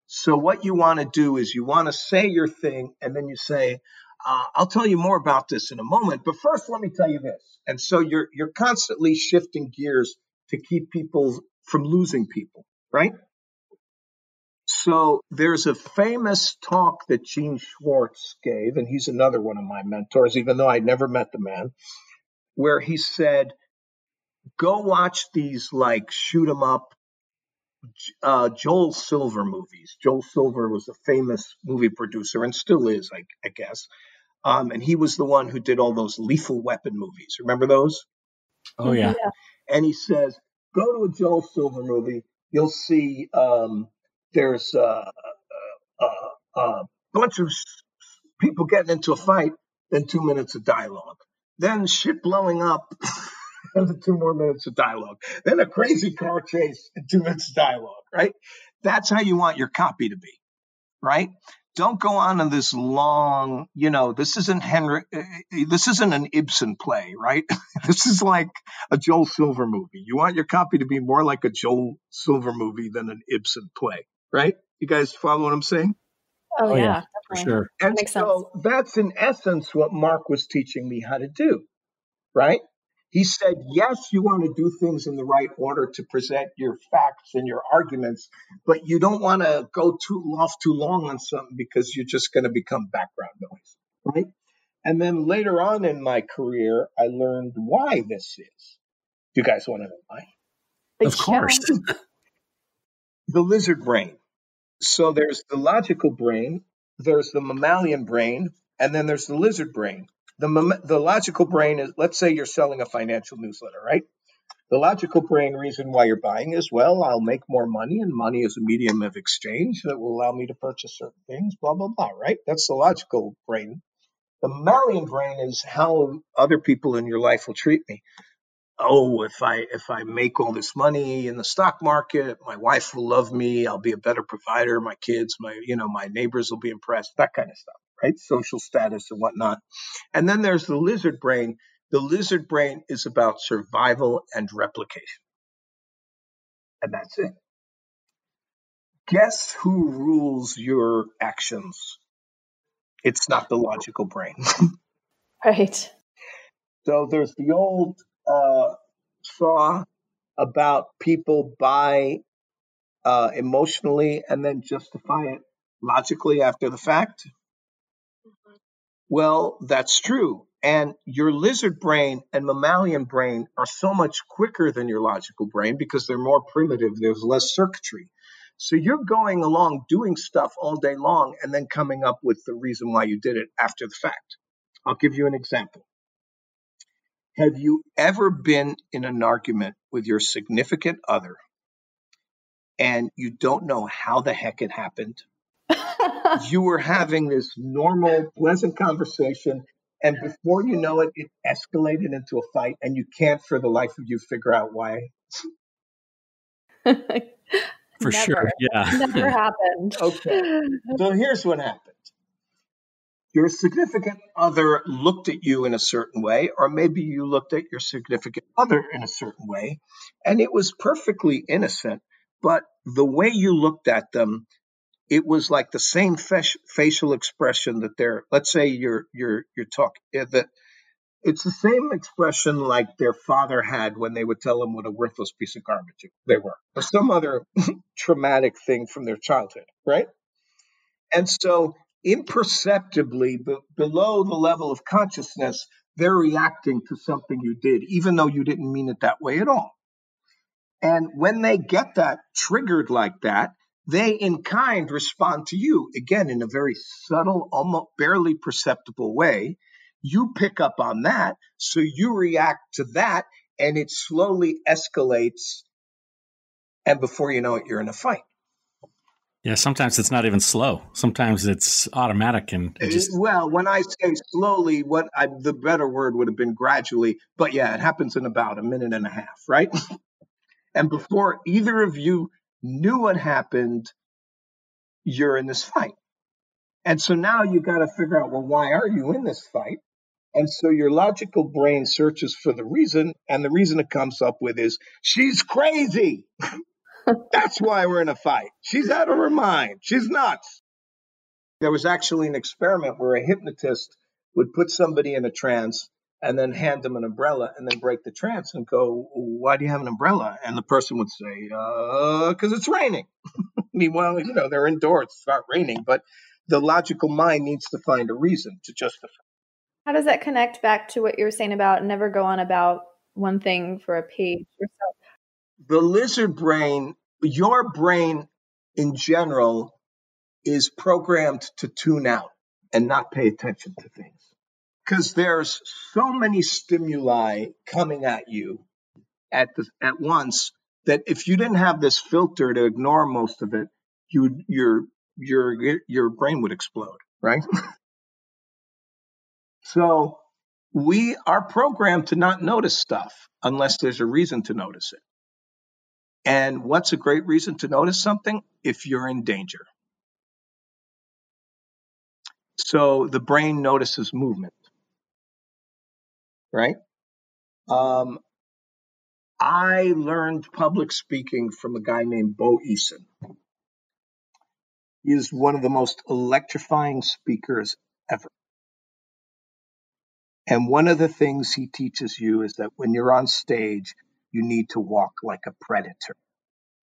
Speaker 3: So what you want to do is you want to say your thing, and then you say, uh, "I'll tell you more about this in a moment, but first let me tell you this." And so you're you're constantly shifting gears to keep people from losing people, right? So there's a famous talk that Gene Schwartz gave, and he's another one of my mentors, even though I never met the man, where he said, go watch these like shoot 'em up uh, Joel Silver movies. Joel Silver was a famous movie producer and still is, I, I guess. Um, and he was the one who did all those Lethal Weapon movies. Remember those?
Speaker 1: Oh yeah. yeah.
Speaker 3: And he says, go to a Joel Silver movie. You'll see um, there's a, a, a bunch of people getting into a fight, then two minutes of dialogue, then shit blowing up. two more minutes of dialogue. Then a crazy car chase and two minutes of dialogue, right? That's how you want your copy to be, right? Don't go on in this long, you know, this isn't Henry, uh, this isn't an Ibsen play, right? this is like a Joel Silver movie. You want your copy to be more like a Joel Silver movie than an Ibsen play, right? You guys follow what I'm saying?
Speaker 2: Oh, oh yeah, yeah
Speaker 1: for sure.
Speaker 3: And that so sense. that's in essence what Mark was teaching me how to do, right? He said, yes, you want to do things in the right order to present your facts and your arguments, but you don't want to go too off too long on something because you're just going to become background noise, right? And then later on in my career, I learned why this is. Do you guys want to know why?
Speaker 1: Of course.
Speaker 3: the lizard brain. So there's the logical brain, there's the mammalian brain, and then there's the lizard brain. The, the logical brain is, let's say you're selling a financial newsletter, right? The logical brain reason why you're buying is, well, I'll make more money, and money is a medium of exchange that will allow me to purchase certain things, blah, blah, blah, right? That's the logical brain. The mammalian brain is how other people in your life will treat me oh if i if i make all this money in the stock market my wife will love me i'll be a better provider my kids my you know my neighbors will be impressed that kind of stuff right? Social status and whatnot. And then there's the lizard brain. The lizard brain is about survival and replication. And that's it. Guess who rules your actions? It's not the logical brain.
Speaker 2: Right.
Speaker 3: So there's the old uh, saw about people buy uh, emotionally and then justify it logically after the fact? Mm-hmm. Well, that's true. And your lizard brain and mammalian brain are so much quicker than your logical brain because they're more primitive, there's less circuitry. So you're going along doing stuff all day long and then coming up with the reason why you did it after the fact. I'll give you an example. Have you ever been in an argument with your significant other and you don't know how the heck it happened? you were having this normal, pleasant conversation, and before you know it, it escalated into a fight, and you can't for the life of you figure out why.
Speaker 1: for never. sure. Yeah.
Speaker 2: Never happened.
Speaker 3: Okay. So here's what happened your significant other looked at you in a certain way, or maybe you looked at your significant other in a certain way, and it was perfectly innocent. But the way you looked at them, it was like the same facial expression that they're. Let's say you're you're you're talking eh, that it's the same expression like their father had when they would tell them what a worthless piece of garbage they were, or some other traumatic thing from their childhood, right? And so imperceptibly b- below the level of consciousness, they're reacting to something you did, even though you didn't mean it that way at all. And when they get that triggered like that, they in kind respond to you again in a very subtle, almost barely perceptible way. You pick up on that, so you react to that, and it slowly escalates. And before you know it, you're in a fight.
Speaker 1: Yeah, sometimes it's not even slow. Sometimes it's automatic and just.
Speaker 3: Uh, well, when I say slowly, what I, the better word would have been gradually. But yeah, it happens in about a minute and a half, right? and before either of you knew what happened, you're in this fight. And so now you've got to figure out, well, why are you in this fight? And so your logical brain searches for the reason, and the reason it comes up with is she's crazy. That's why we're in a fight. She's out of her mind. She's nuts. There was actually an experiment where a hypnotist would put somebody in a trance and then hand them an umbrella and then break the trance and go, Why do you have an umbrella? And the person would say, Because uh, it's raining. Meanwhile, you know, they're indoors, it's not raining, but the logical mind needs to find a reason to justify.
Speaker 2: How does that connect back to what you were saying about never go on about one thing for a page or?
Speaker 3: The lizard brain, your brain in general, is programmed to tune out and not pay attention to things. Because there's so many stimuli coming at you at the, at once that if you didn't have this filter to ignore most of it, you your your your brain would explode, right? so we are programmed to not notice stuff unless there's a reason to notice it. And what's a great reason to notice something? If you're in danger. So the brain notices movement, right? Um, I learned public speaking from a guy named Bo Eason. He is one of the most electrifying speakers ever. And one of the things he teaches you is that when you're on stage, you need to walk like a predator.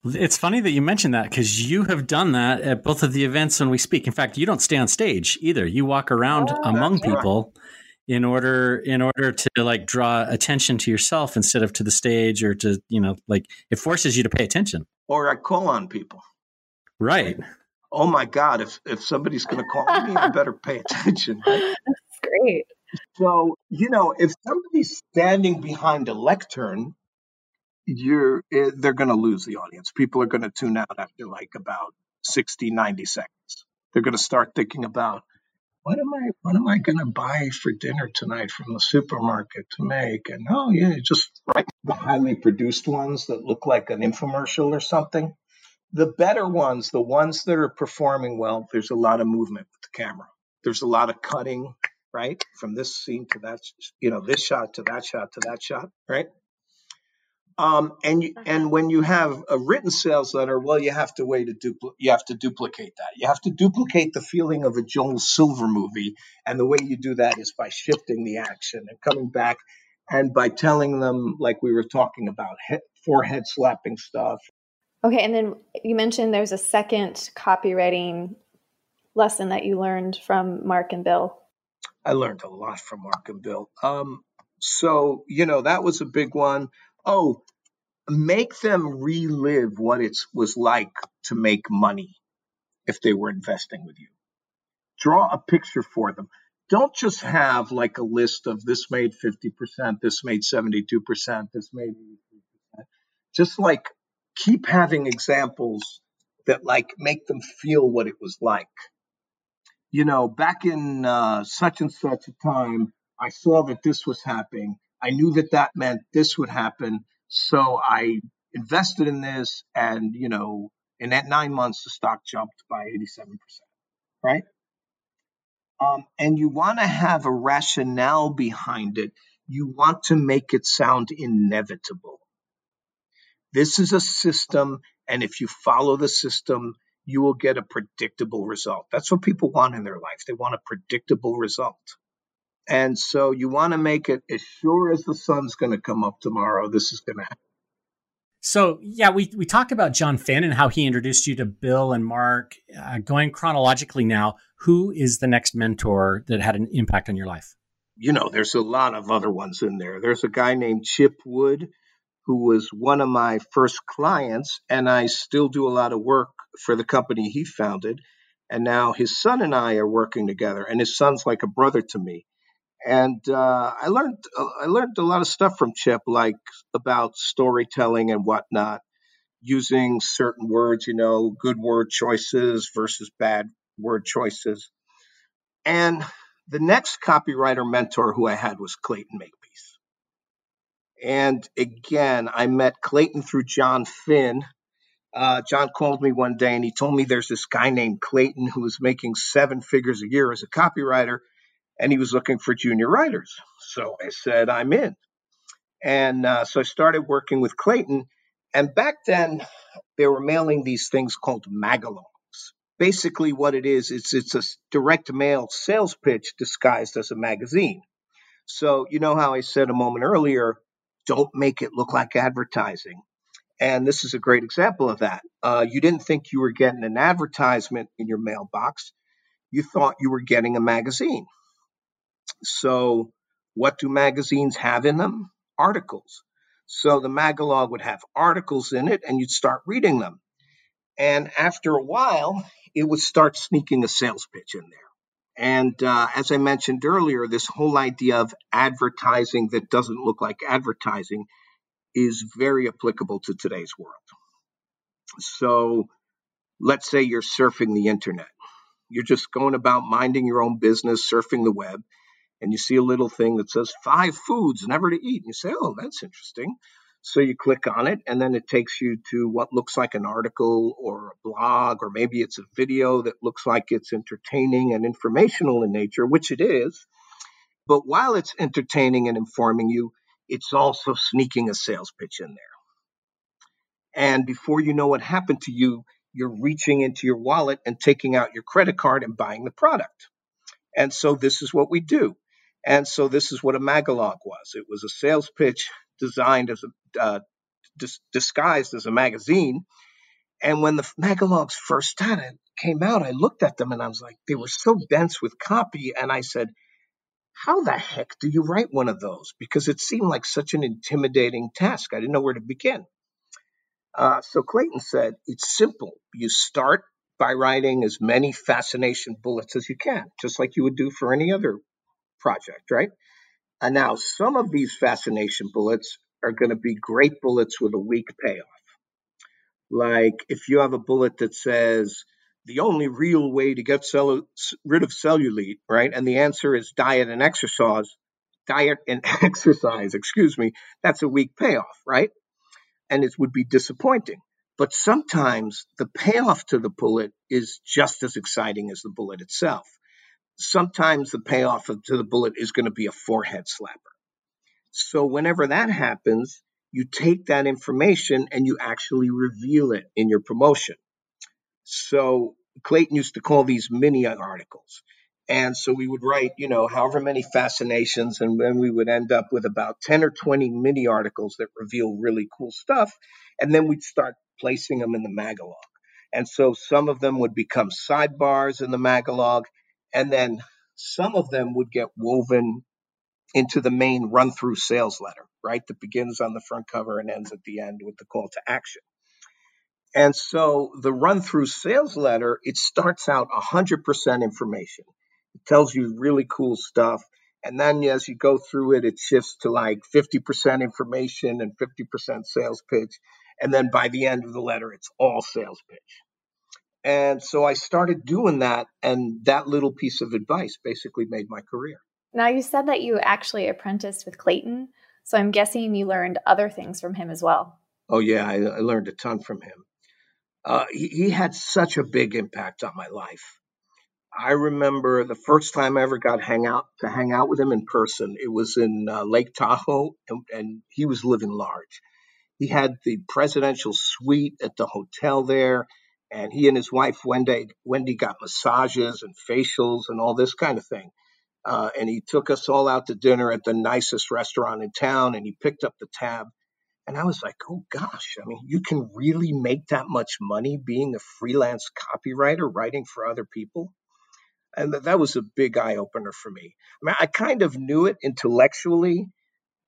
Speaker 1: It's funny that you mentioned that because you have done that at both of the events when we speak. In fact, you don't stay on stage either. You walk around oh, among people right. in order in order to like draw attention to yourself instead of to the stage or to you know like it forces you to pay attention.
Speaker 3: Or I call on people.
Speaker 1: Right.
Speaker 3: oh my God, if, if somebody's going to call me, I better pay attention. Right?
Speaker 2: That's great.
Speaker 3: So, you know, if somebody's standing behind a lectern, you're eh, they're going to lose the audience. People are going to tune out after like about 60, 90 seconds. They're going to start thinking about what am I what am I going to buy for dinner tonight from the supermarket to make? And oh yeah, just right the highly produced ones that look like an infomercial or something. The better ones, the ones that are performing well, there's a lot of movement with the camera. There's a lot of cutting, right? From this scene to that, you know, this shot to that shot to that shot, right? Um, and you, and uh-huh. when you have a written sales letter, well, you have to wait to you have to duplicate that. You have to duplicate the feeling of a Joel Silver movie, and the way you do that is by shifting the action and coming back, and by telling them, like we were talking about, he- forehead slapping stuff.
Speaker 2: Okay, and then you mentioned there's a second copywriting lesson that you learned from Mark and Bill.
Speaker 3: I learned a lot from Mark and Bill. Um, so you know that was a big one oh, make them relive what it was like to make money if they were investing with you. Draw a picture for them. Don't just have like a list of this made 50%, this made 72%, this made 83%. Just like keep having examples that like make them feel what it was like. You know, back in uh, such and such a time, I saw that this was happening I knew that that meant this would happen. So I invested in this and, you know, in that nine months, the stock jumped by 87%, right? Um, and you want to have a rationale behind it. You want to make it sound inevitable. This is a system, and if you follow the system, you will get a predictable result. That's what people want in their life. They want a predictable result. And so you want to make it as sure as the sun's going to come up tomorrow, this is going to happen.
Speaker 1: So, yeah, we, we talked about John Finn and how he introduced you to Bill and Mark. Uh, going chronologically now, who is the next mentor that had an impact on your life?
Speaker 3: You know, there's a lot of other ones in there. There's a guy named Chip Wood, who was one of my first clients, and I still do a lot of work for the company he founded. And now his son and I are working together, and his son's like a brother to me and uh, I learned uh, I learned a lot of stuff from Chip, like about storytelling and whatnot, using certain words, you know, good word choices versus bad word choices. And the next copywriter mentor who I had was Clayton Makepeace. And again, I met Clayton through John Finn. Uh, John called me one day and he told me there's this guy named Clayton who is making seven figures a year as a copywriter and he was looking for junior writers. So I said, I'm in. And uh, so I started working with Clayton. And back then, they were mailing these things called magalogs. Basically, what it is, it's, it's a direct mail sales pitch disguised as a magazine. So, you know how I said a moment earlier, don't make it look like advertising. And this is a great example of that. Uh, you didn't think you were getting an advertisement in your mailbox, you thought you were getting a magazine. So, what do magazines have in them? Articles. So, the Magalog would have articles in it, and you'd start reading them. And after a while, it would start sneaking a sales pitch in there. And uh, as I mentioned earlier, this whole idea of advertising that doesn't look like advertising is very applicable to today's world. So, let's say you're surfing the internet. You're just going about minding your own business, surfing the web, and you see a little thing that says five foods never to eat. And you say, oh, that's interesting. So you click on it, and then it takes you to what looks like an article or a blog, or maybe it's a video that looks like it's entertaining and informational in nature, which it is. But while it's entertaining and informing you, it's also sneaking a sales pitch in there. And before you know what happened to you, you're reaching into your wallet and taking out your credit card and buying the product. And so this is what we do. And so this is what a magalog was. It was a sales pitch designed as a uh, dis- disguised as a magazine. And when the magalogs first started came out, I looked at them and I was like, they were so dense with copy. And I said, how the heck do you write one of those? Because it seemed like such an intimidating task. I didn't know where to begin. Uh, so Clayton said, it's simple. You start by writing as many fascination bullets as you can, just like you would do for any other project, right? And now some of these fascination bullets are going to be great bullets with a weak payoff. Like if you have a bullet that says the only real way to get cell- rid of cellulite, right? And the answer is diet and exercise, diet and exercise, excuse me, that's a weak payoff, right? And it would be disappointing. But sometimes the payoff to the bullet is just as exciting as the bullet itself. Sometimes the payoff to the bullet is going to be a forehead slapper. So whenever that happens, you take that information and you actually reveal it in your promotion. So Clayton used to call these mini articles. And so we would write, you know, however many fascinations, and then we would end up with about 10 or 20 mini articles that reveal really cool stuff. And then we'd start placing them in the Magalog. And so some of them would become sidebars in the Magalog, and then some of them would get woven into the main run through sales letter, right? That begins on the front cover and ends at the end with the call to action. And so the run through sales letter, it starts out 100% information. It tells you really cool stuff. And then as you go through it, it shifts to like 50% information and 50% sales pitch. And then by the end of the letter, it's all sales pitch. And so I started doing that. And that little piece of advice basically made my career.
Speaker 2: Now, you said that you actually apprenticed with Clayton. So I'm guessing you learned other things from him as well.
Speaker 3: Oh, yeah. I, I learned a ton from him. Uh, he, he had such a big impact on my life. I remember the first time I ever got hang out to hang out with him in person. It was in uh, Lake Tahoe, and, and, he was living large. He had the presidential suite at the hotel there, and he and his wife Wendy Wendy got massages and facials and all this kind of thing. Uh, and he took us all out to dinner at the nicest restaurant in town, and he picked up the tab. And I was like, oh gosh, I mean, you can really make that much money being a freelance copywriter, writing for other people. And that was a big eye opener for me. I mean, I kind of knew it intellectually,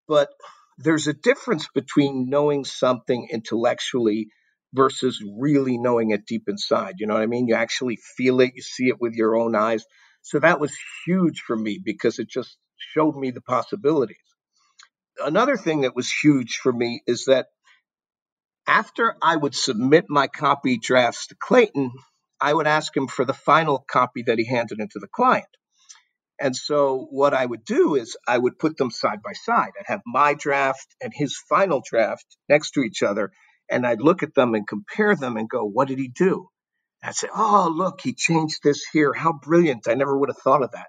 Speaker 3: but there's a difference between knowing something intellectually versus really knowing it deep inside. You know what I mean? You actually feel it, you see it with your own eyes. So that was huge for me because it just showed me the possibilities. Another thing that was huge for me is that after I would submit my copy drafts to Clayton, I would ask him for the final copy that he handed into the client. And so what I would do is I would put them side by side. I'd have my draft and his final draft next to each other. And I'd look at them and compare them and go, what did he do? I'd say, oh, look, he changed this here. How brilliant. I never would have thought of that.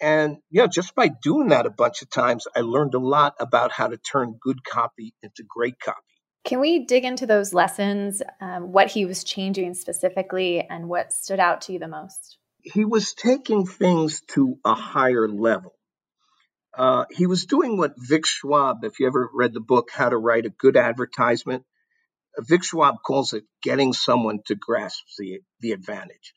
Speaker 3: And yeah, just by doing that a bunch of times, I learned a lot about how to turn good copy into great copy.
Speaker 2: Can we dig into those lessons, um, what he was changing specifically, and what stood out to you the most?
Speaker 3: He was taking things to a higher level. Uh, he was doing what Vic Schwab, if you ever read the book How to Write a Good Advertisement, Vic Schwab calls it getting someone to grasp the, the advantage.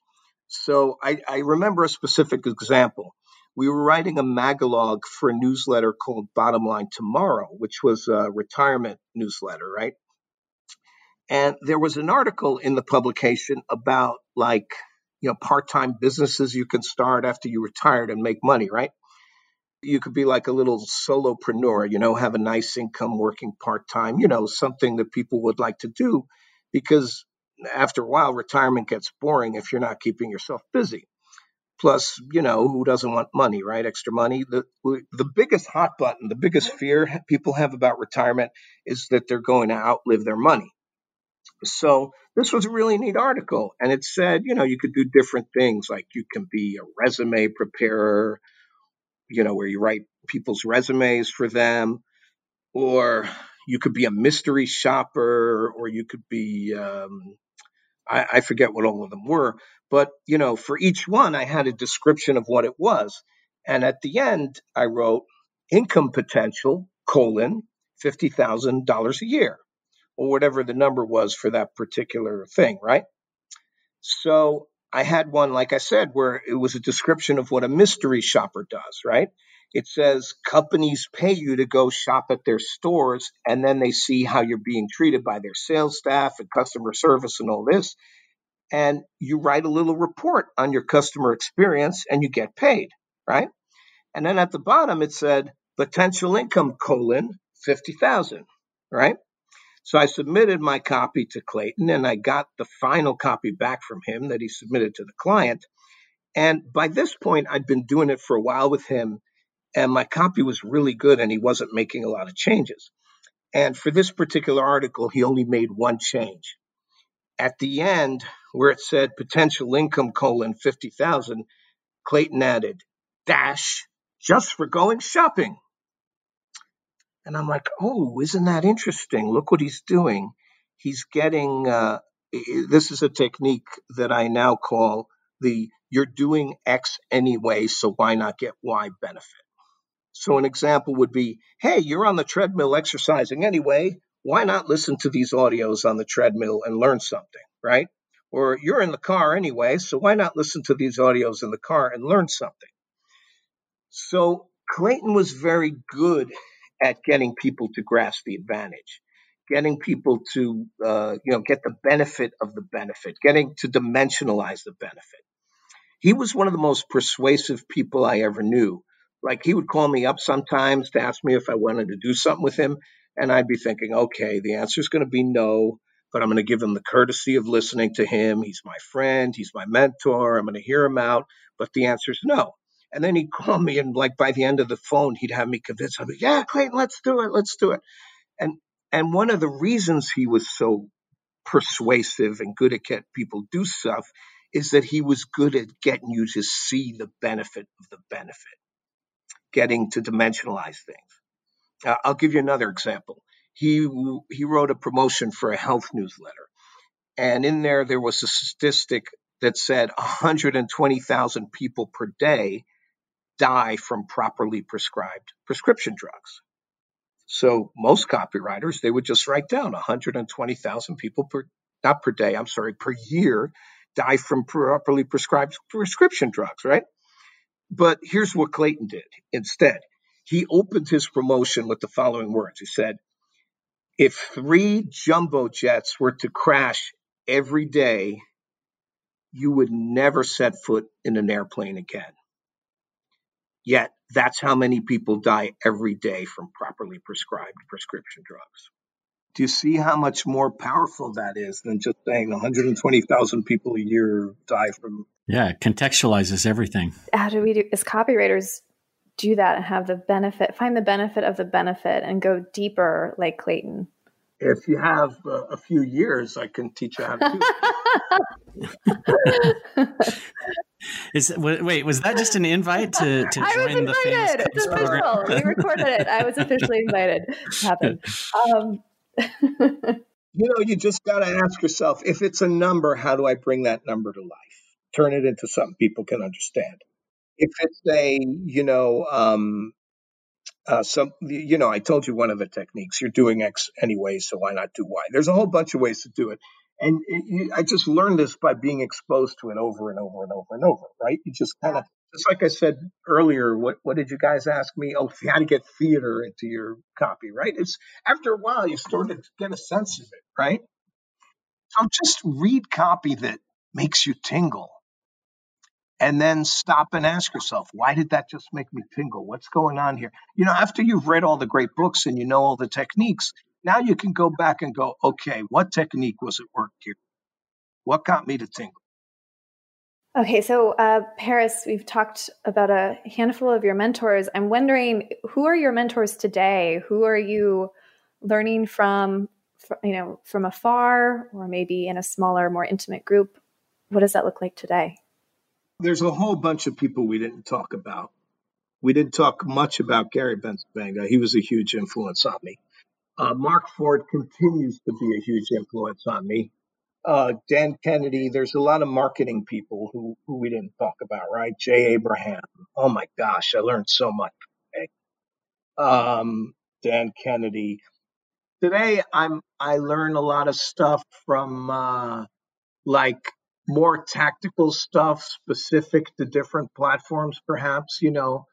Speaker 3: So I, I remember a specific example. We were writing a magalog for a newsletter called Bottom Line Tomorrow, which was a retirement newsletter, right? And there was an article in the publication about like, you know, part-time businesses you can start after you retired and make money, right? You could be like a little solopreneur, you know, have a nice income working part-time, you know, something that people would like to do because after a while retirement gets boring if you're not keeping yourself busy. Plus, you know, who doesn't want money, right? Extra money. The the biggest hot button, the biggest fear people have about retirement is that they're going to outlive their money. So this was a really neat article, and it said, you know, you could do different things, like you can be a resume preparer, you know, where you write people's resumes for them, or you could be a mystery shopper, or you could be um, I, I forget what all of them were, but you know, for each one, I had a description of what it was, and at the end, I wrote income potential colon fifty thousand dollars a year, or whatever the number was for that particular thing, right? So I had one, like I said, where it was a description of what a mystery shopper does, right? It says companies pay you to go shop at their stores and then they see how you're being treated by their sales staff and customer service and all this. and you write a little report on your customer experience and you get paid, right? And then at the bottom it said potential income colon 50,000, right? So I submitted my copy to Clayton and I got the final copy back from him that he submitted to the client. And by this point, I'd been doing it for a while with him, and my copy was really good and he wasn't making a lot of changes. And for this particular article, he only made one change. At the end, where it said potential income colon 50,000, Clayton added dash just for going shopping. And I'm like, oh, isn't that interesting? Look what he's doing. He's getting, uh, this is a technique that I now call the you're doing X anyway, so why not get Y benefit? So an example would be, hey, you're on the treadmill exercising anyway. Why not listen to these audios on the treadmill and learn something, right? Or you're in the car anyway, so why not listen to these audios in the car and learn something? So Clayton was very good at getting people to grasp the advantage, getting people to uh, you know get the benefit of the benefit, getting to dimensionalize the benefit. He was one of the most persuasive people I ever knew. Like he would call me up sometimes to ask me if I wanted to do something with him, and I'd be thinking, okay, the answer is going to be no, but I'm going to give him the courtesy of listening to him. He's my friend, he's my mentor. I'm going to hear him out, but the answer is no. And then he'd call me, and like by the end of the phone, he'd have me convinced. I'd be, yeah, Clayton, let's do it, let's do it. And and one of the reasons he was so persuasive and good at getting people do stuff is that he was good at getting you to see the benefit of the benefit, getting to dimensionalize things. Uh, I'll give you another example. He he wrote a promotion for a health newsletter, and in there there was a statistic that said 120,000 people per day die from properly prescribed prescription drugs. So most copywriters, they would just write down 120,000 people per, not per day, I'm sorry, per year die from properly prescribed prescription drugs, right? But here's what Clayton did instead. He opened his promotion with the following words. He said, if three jumbo jets were to crash every day, you would never set foot in an airplane again. Yet that's how many people die every day from properly prescribed prescription drugs. Do you see how much more powerful that is than just saying 120,000 people a year die from?
Speaker 1: Yeah, it contextualizes everything.
Speaker 2: How do we do as copywriters do that and have the benefit, find the benefit of the benefit and go deeper like Clayton?
Speaker 3: If you have uh, a few years, I can teach you how to do
Speaker 1: Is wait, was that just an invite to, to join the famous
Speaker 2: it's program? we recorded it. I was officially invited. It happened. Um,
Speaker 3: you know, you just got to ask yourself if it's a number, how do I bring that number to life? Turn it into something people can understand. If it's a, you know, um, uh, some, you know, I told you one of the techniques. You're doing X anyway, so why not do Y? There's a whole bunch of ways to do it. And it, you, I just learned this by being exposed to it over and over and over and over, right? You just kind of, just like I said earlier, what, what did you guys ask me? Oh, how to get theater into your copy, right? It's after a while, you start to get a sense of it, right? So just read copy that makes you tingle and then stop and ask yourself, why did that just make me tingle? What's going on here? You know, after you've read all the great books and you know all the techniques, now you can go back and go, okay, what technique was at work here? What got me to tingle?
Speaker 2: Okay, so uh, Parris, we've talked about a handful of your mentors. I'm wondering who are your mentors today? Who are you learning from, you know, from afar, or maybe in a smaller, more intimate group? What does that look like today?
Speaker 3: There's a whole bunch of people we didn't talk about. We didn't talk much about Gary Bencivenga. He was a huge influence on me. Uh, Mark Ford continues to be a huge influence on me. Uh, Dan Kennedy, there's a lot of marketing people who, who we didn't talk about, right? Jay Abraham. Oh my gosh, I learned so much. Okay. Um, Dan Kennedy. Today, I'm I learn a lot of stuff from uh, like more tactical stuff specific to different platforms, perhaps, you know,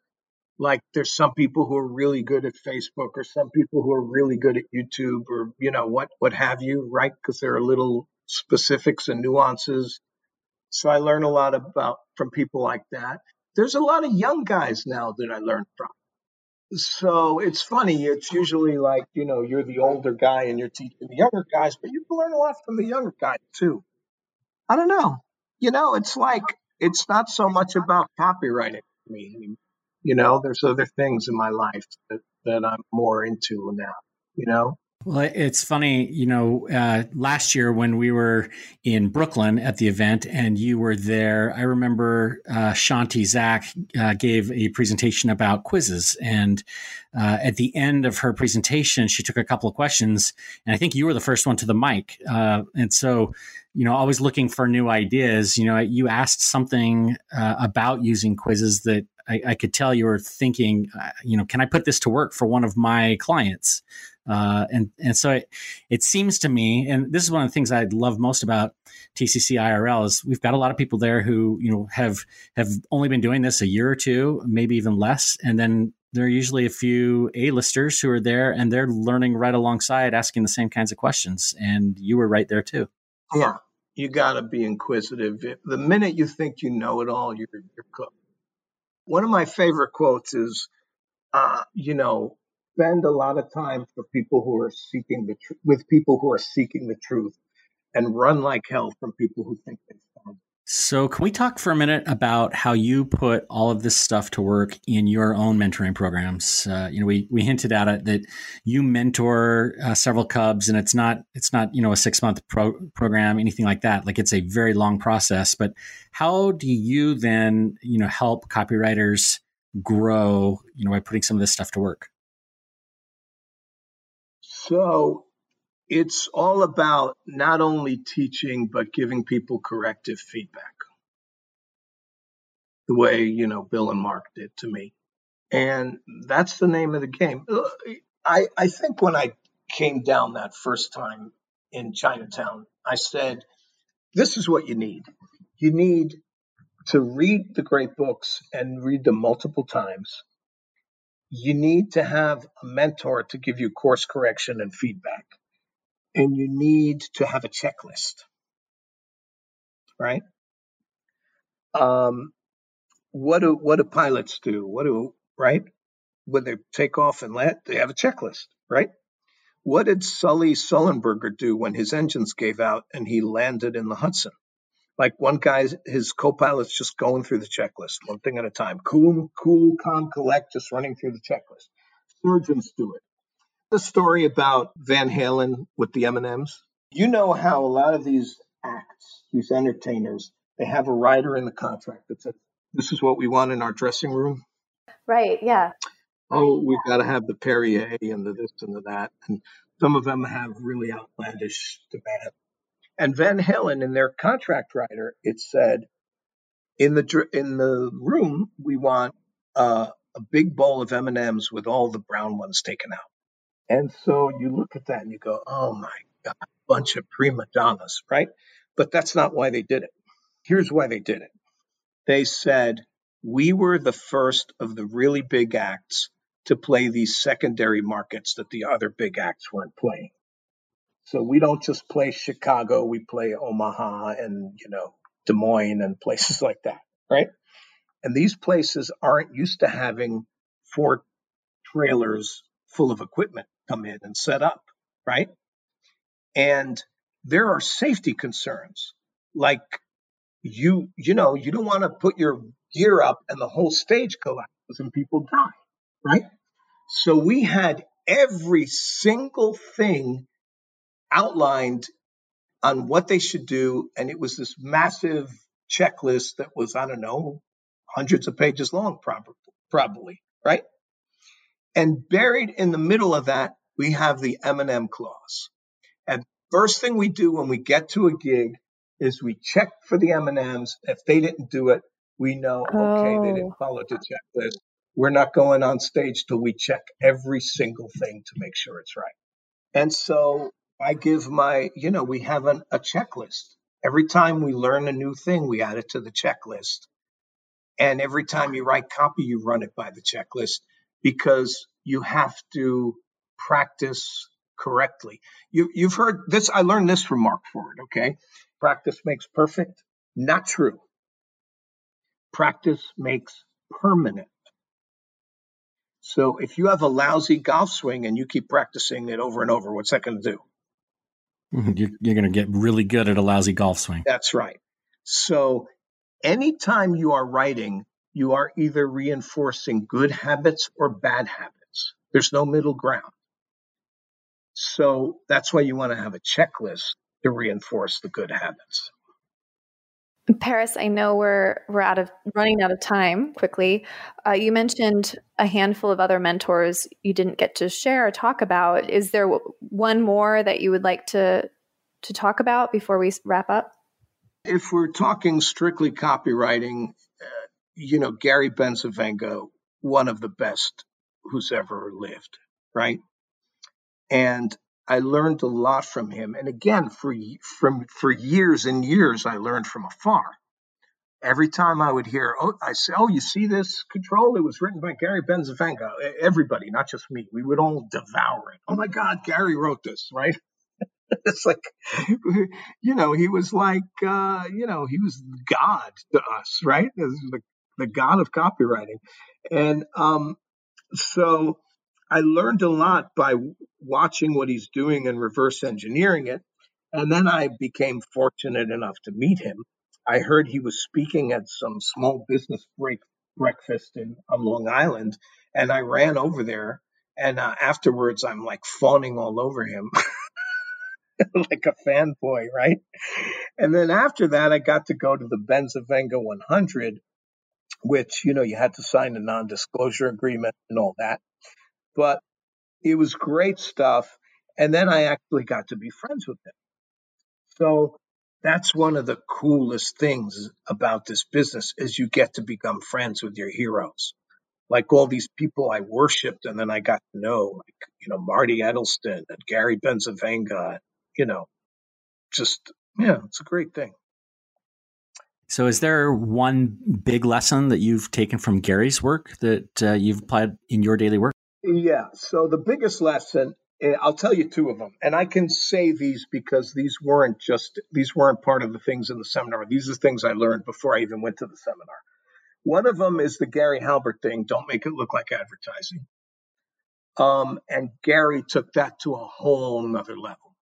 Speaker 3: like there's some people who are really good at Facebook or some people who are really good at YouTube or, you know, what, what have you, right? Because there are little specifics and nuances So I learn a lot about from people like that. There's a lot of young guys now that I learn from. So it's funny. It's usually like, you know, you're the older guy and you're teaching the younger guys, but you learn a lot from the younger guys too. I don't know. You know, it's like, it's not so much about copywriting me. You know, there's other things in my life that, that I'm more into now, you know?
Speaker 1: Well, it's funny, you know, uh, last year when we were in Brooklyn at the event and you were there, I remember uh, Chanti Zak uh, gave a presentation about quizzes. And uh, at the end of her presentation, she took a couple of questions. And I think you were the first one to the mic. Uh, and so, you know, always looking for new ideas. You know, you asked something uh, about using quizzes that I, I, could tell you were thinking, you know, can I put this to work for one of my clients? Uh, and and so it, it seems to me, and this is one of the things I love most about TCC IRL is we've got a lot of people there who you know have have only been doing this a year or two, maybe even less, and then there are usually a few A-listers who are there and they're learning right alongside, asking the same kinds of questions. And you were right there too.
Speaker 3: Yeah, you got to be inquisitive. The minute you think you know it all, you're, you're cooked. One of my favorite quotes is, uh, you know, spend a lot of time for people who are seeking the tr- with people who are seeking the truth and run like hell from people who think they found
Speaker 1: so can we talk for a minute about how you put all of this stuff to work in your own mentoring programs? Uh, you know we, we hinted at it that you mentor uh, several cubs and it's not it's not you know a six month pro- program anything like that. Like it's a very long process but how do you then you know help copywriters grow you know by putting some of this stuff to work?
Speaker 3: So it's all about not only teaching, but giving people corrective feedback. The way, you know, Bill and Mark did to me. And that's the name of the game. I, I think when I came down that first time in Chinatown, I said, this is what you need. You need to read the great books and read them multiple times you need to have a mentor to give you course correction and feedback. And you need to have a checklist, right? Um, what do what do pilots do? What do right when they take off and land? They have a checklist, right? What did Sully Sullenberger do when his engines gave out and he landed in the Hudson? like one guy, his co-pilot's just going through the checklist, one thing at a time. Cool, cool, calm, collect, just running through the checklist. Surgeons do it. The story about Van Halen with the M&Ms. You know how a lot of these acts, these entertainers, they have a rider in the contract that says, "This is what we want in our dressing room."
Speaker 2: Right. Yeah.
Speaker 3: Oh, we've got to have the Perrier and the this and the that, and some of them have really outlandish demands and Van Halen, in their contract writer, it said, in the in the room we want uh, a big bowl of M and M's with all the brown ones taken out. And so you look at that and you go, oh my god, bunch of prima donnas, right? But that's not why they did it. Here's why they did it. They said we were the first of the really big acts to play these secondary markets that the other big acts weren't playing. So we don't just play Chicago, we play Omaha and, you know, Des Moines and places like that, right? And these places aren't used to having four trailers full of equipment come in and set up, right? And there are safety concerns like you you know you don't want to put your gear up and the whole stage collapses and people die right so we had every single thing outlined on what they should do. And it was this massive checklist that was, I don't know, hundreds of pages long, probably, probably, right? And buried in the middle of that, we have the M&M clause. And first thing we do when we get to a gig is we check for the M&Ms. If they didn't do it, we know, okay, they didn't oh. follow the checklist. We're not going on stage till we check every single thing to make sure it's right. And so I give my, you know, we have an, a checklist. Every time we learn a new thing, we add it to the checklist. And every time you write copy, you run it by the checklist because you have to practice correctly. You, you've heard this. I learned this from Mark Ford. Okay. Practice makes perfect. Not true. Practice makes permanent. So if you have a lousy golf swing and you keep practicing it over and over, what's that going to do?
Speaker 1: Mm-hmm. You're, you're going to get really good at a lousy golf swing.
Speaker 3: That's right. So anytime you are writing, you are either reinforcing good habits or bad habits. There's no middle ground. So that's why you want to have a checklist to reinforce the good habits.
Speaker 2: Parris, I know we're we're out of running out of time quickly. Uh, you mentioned a handful of other mentors you didn't get to share or talk about. Is there one more that you would like to to talk about before we wrap up?
Speaker 3: If we're talking strictly copywriting, you know, Gary Bencivenga, one of the best who's ever lived, right? And I learned a lot from him. And again, for from for years and years, I learned from afar. Every time I would hear, oh, I say, oh, you see this control? It was written by Gary Bencivenga. Everybody, not just me, we would all devour it. Oh my God, Gary wrote this, right? it's like, you know, he was like, uh, you know, he was God to us, right? The, the God of copywriting. And um, so I learned a lot by watching what he's doing and reverse engineering it. And then I became fortunate enough to meet him. I heard he was speaking at some small business break breakfast in on Long Island, and I ran over there. And uh, afterwards, I'm like fawning all over him, like a fanboy, right? And then after that, I got to go to the Bencivenga 100, which you know you had to sign a non-disclosure agreement and all that. But it was great stuff. And then I actually got to be friends with him. So that's one of the coolest things about this business is you get to become friends with your heroes. Like all these people I worshipped and then I got to know, like, you know, Marty Edelston and Gary Bencivenga, you know, just, yeah, it's a great thing.
Speaker 1: So, is there one big lesson that you've taken from Gary's work that uh, you've applied in your daily work?
Speaker 3: Yeah. So the biggest lesson, eh, I'll tell you two of them, and I can say these because these weren't just these weren't part of the things in the seminar. These are things I learned before I even went to the seminar. One of them is the Gary Halbert thing. Don't make it look like advertising. Um, and Gary took that to a whole nother level.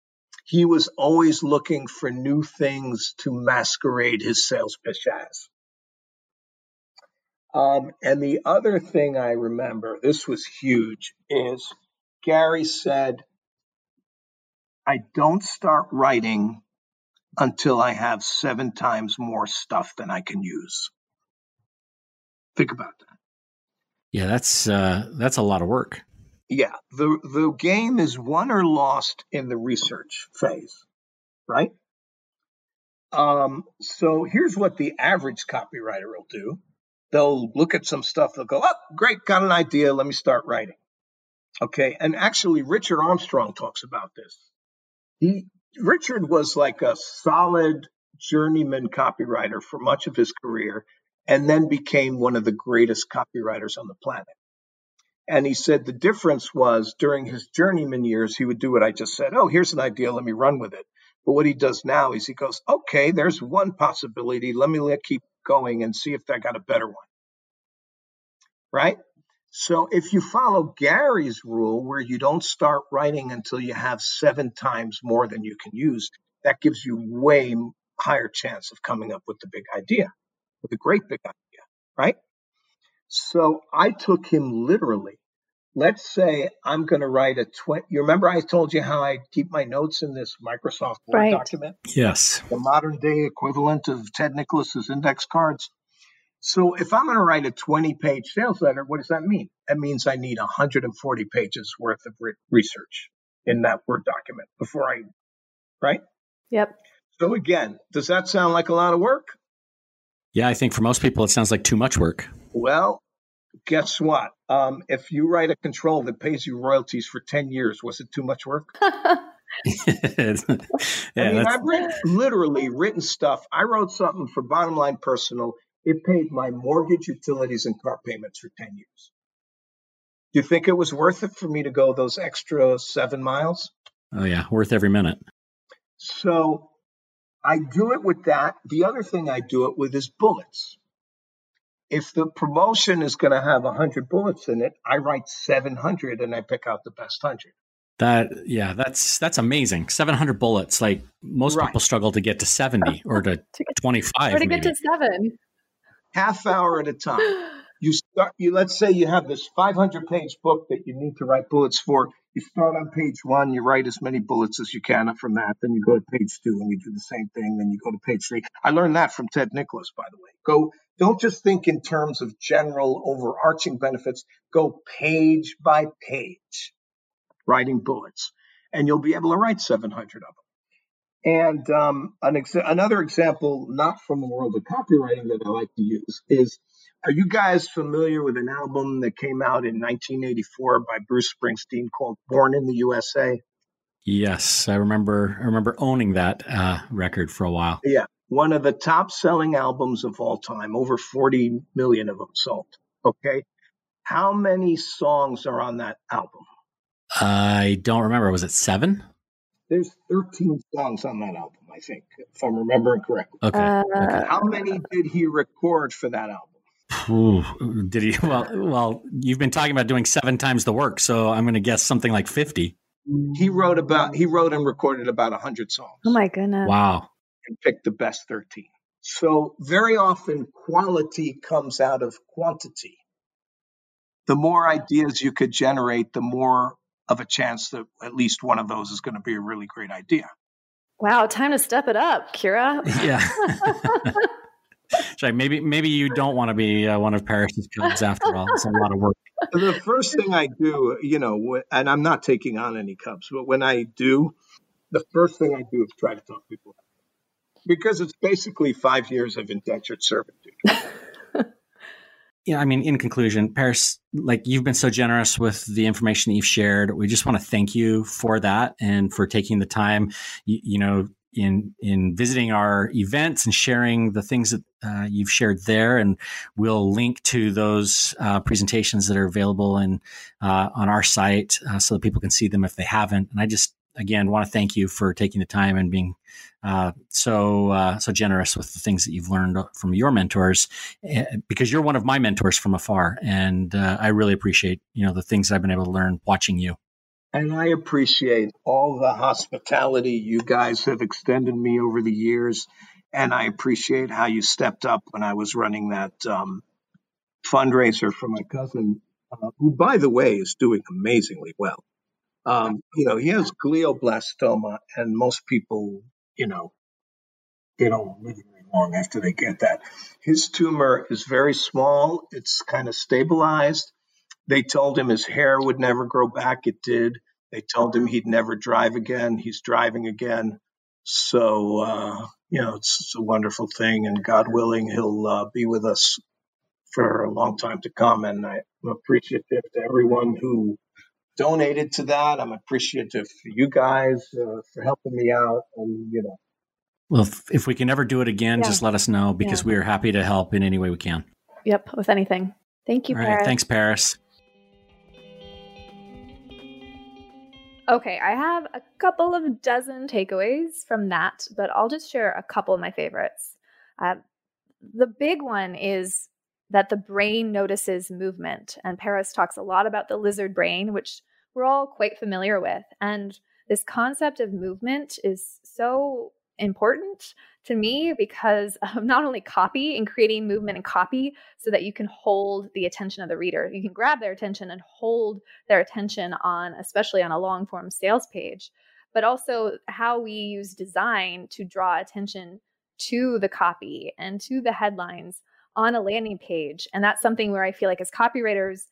Speaker 3: He was always looking for new things to masquerade his sales pitch as. Um, and the other thing I remember, this was huge, is Gary said, I don't start writing until I have seven times more stuff than I can use. Think about that.
Speaker 1: Yeah, that's uh, that's a lot of work.
Speaker 3: Yeah, the the game is won or lost in the research phase, right? Um, so here's what the average copywriter will do they'll look at some stuff. They'll go, oh, great, got an idea. Let me start writing. Okay. And actually, Richard Armstrong talks about this. He, Richard was like a solid journeyman copywriter for much of his career and then became one of the greatest copywriters on the planet. And he said the difference was during his journeyman years, he would do what I just said. Oh, here's an idea. Let me run with it. But what he does now is he goes, okay, there's one possibility. Let me let keep going and see if I got a better one. Right? So if you follow Gary's rule where you don't start writing until you have seven times more than you can use, that gives you way higher chance of coming up with the big idea, with a great big idea, right? So I took him literally. Let's say I'm going to write a 20. You remember I told you how I keep my notes in this Microsoft Word right. document?
Speaker 1: Yes.
Speaker 3: The modern day equivalent of Ted Nicholas's index cards. So if I'm going to write a 20 page sales letter, what does that mean? That means I need 140 pages worth of research in that Word document before I, right?
Speaker 2: Yep.
Speaker 3: So again, does that sound like a lot of work?
Speaker 1: Yeah, I think for most people it sounds like too much work.
Speaker 3: Well, guess what? Um, if you write a control that pays you royalties for 10 years, was it too much work? yeah, I mean, I've written, literally written stuff. I wrote something for Bottom Line Personal. It paid my mortgage, utilities, and car payments for 10 years. Do you think it was worth it for me to go those extra seven miles?
Speaker 1: Oh, yeah, worth every minute.
Speaker 3: So I do it with that. The other thing I do it with is bullets. If the promotion is going to have 100 bullets in it, I write 700 and I pick out the best 100.
Speaker 1: That yeah, that's that's amazing. 700 bullets. Like most right. people struggle to get to 70 or to, to 25
Speaker 2: or to get to 7.
Speaker 3: Half hour at a time. You start you let's say you have this 500 page book that you need to write bullets for you start on page one, you write as many bullets as you can from that. Then you go to page two and you do the same thing. Then you go to page three. I learned that from Ted Nicholas, by the way. Go, don't just think in terms of general overarching benefits. Go page by page, writing bullets, and you'll be able to write 700 of them. And um, an ex- another example, not from the world of copywriting that I like to use, is are you guys familiar with an album that came out in 1984 by Bruce Springsteen called "Born in the USA"?
Speaker 1: Yes, I remember. I remember owning that uh, record for a while.
Speaker 3: Yeah, one of the top-selling albums of all time. Over 40 million of them sold. Okay, how many songs are on that album?
Speaker 1: I don't remember. Was it seven?
Speaker 3: There's 13 songs on that album, I think, if I'm remembering correctly.
Speaker 1: Okay. Uh,
Speaker 3: okay. How many did he record for that album?
Speaker 1: Ooh, did he? Well, well, you've been talking about doing seven times the work, so I'm going to guess something like fifty.
Speaker 3: He wrote about he wrote and recorded about hundred songs.
Speaker 2: Oh my goodness!
Speaker 1: Wow!
Speaker 3: And pick the best thirteen. So very often, quality comes out of quantity. The more ideas you could generate, the more of a chance that at least one of those is going to be a really great idea.
Speaker 2: Wow! Time to step it up, Kira.
Speaker 1: Yeah. Sorry, maybe maybe you don't want to be uh, one of Parris's cubs after all. It's a lot of work.
Speaker 3: The first thing I do, you know, and I'm not taking on any cubs, but when I do, the first thing I do is try to talk people because it's basically five years of indentured servitude.
Speaker 1: yeah, I mean, in conclusion, Parris, like you've been so generous with the information that you've shared. We just want to thank you for that and for taking the time. You, you know, in in visiting our events and sharing the things that uh, you've shared there, and we'll link to those uh, presentations that are available in uh, on our site uh, so that people can see them if they haven't. And I just again want to thank you for taking the time and being uh, so uh, so generous with the things that you've learned from your mentors, eh, because you're one of my mentors from afar, and I really appreciate you know the things I've been able to learn watching you.
Speaker 3: And I appreciate all the hospitality you guys have extended me over the years. And I appreciate how you stepped up when I was running that um, fundraiser for my cousin, uh, who, by the way, is doing amazingly well. Um, you know, he has glioblastoma, and most people, you know, they don't live very long after they get that. His tumor is very small, it's kind of stabilized they told him his hair would never grow back. It did. They told him he'd never drive again. He's driving again. So, uh, you know, it's, it's, a wonderful thing. And God willing, he'll uh, be with us for a long time to come. And I'm appreciative to everyone who donated to that. I'm appreciative for you guys uh, for helping me out. And, you know.
Speaker 1: Well, if, if we can ever do it again, yeah. just let us know because yeah. we are happy to help in any way we can.
Speaker 2: Yep, with anything. Thank you,
Speaker 1: All
Speaker 2: Parris.
Speaker 1: Right, thanks, Parris.
Speaker 2: Okay, I have a couple of dozen takeaways from that, but I'll just share a couple of my favorites. Uh, the big one is that the brain notices movement. And Parris talks a lot about the lizard brain, which we're all quite familiar with. And this concept of movement is so important to me because of not only copy and creating movement and copy so that you can hold the attention of the reader. You can grab their attention and hold their attention on, especially on a long form sales page, but also how we use design to draw attention to the copy and to the headlines on a landing page. And that's something where I feel like as copywriters,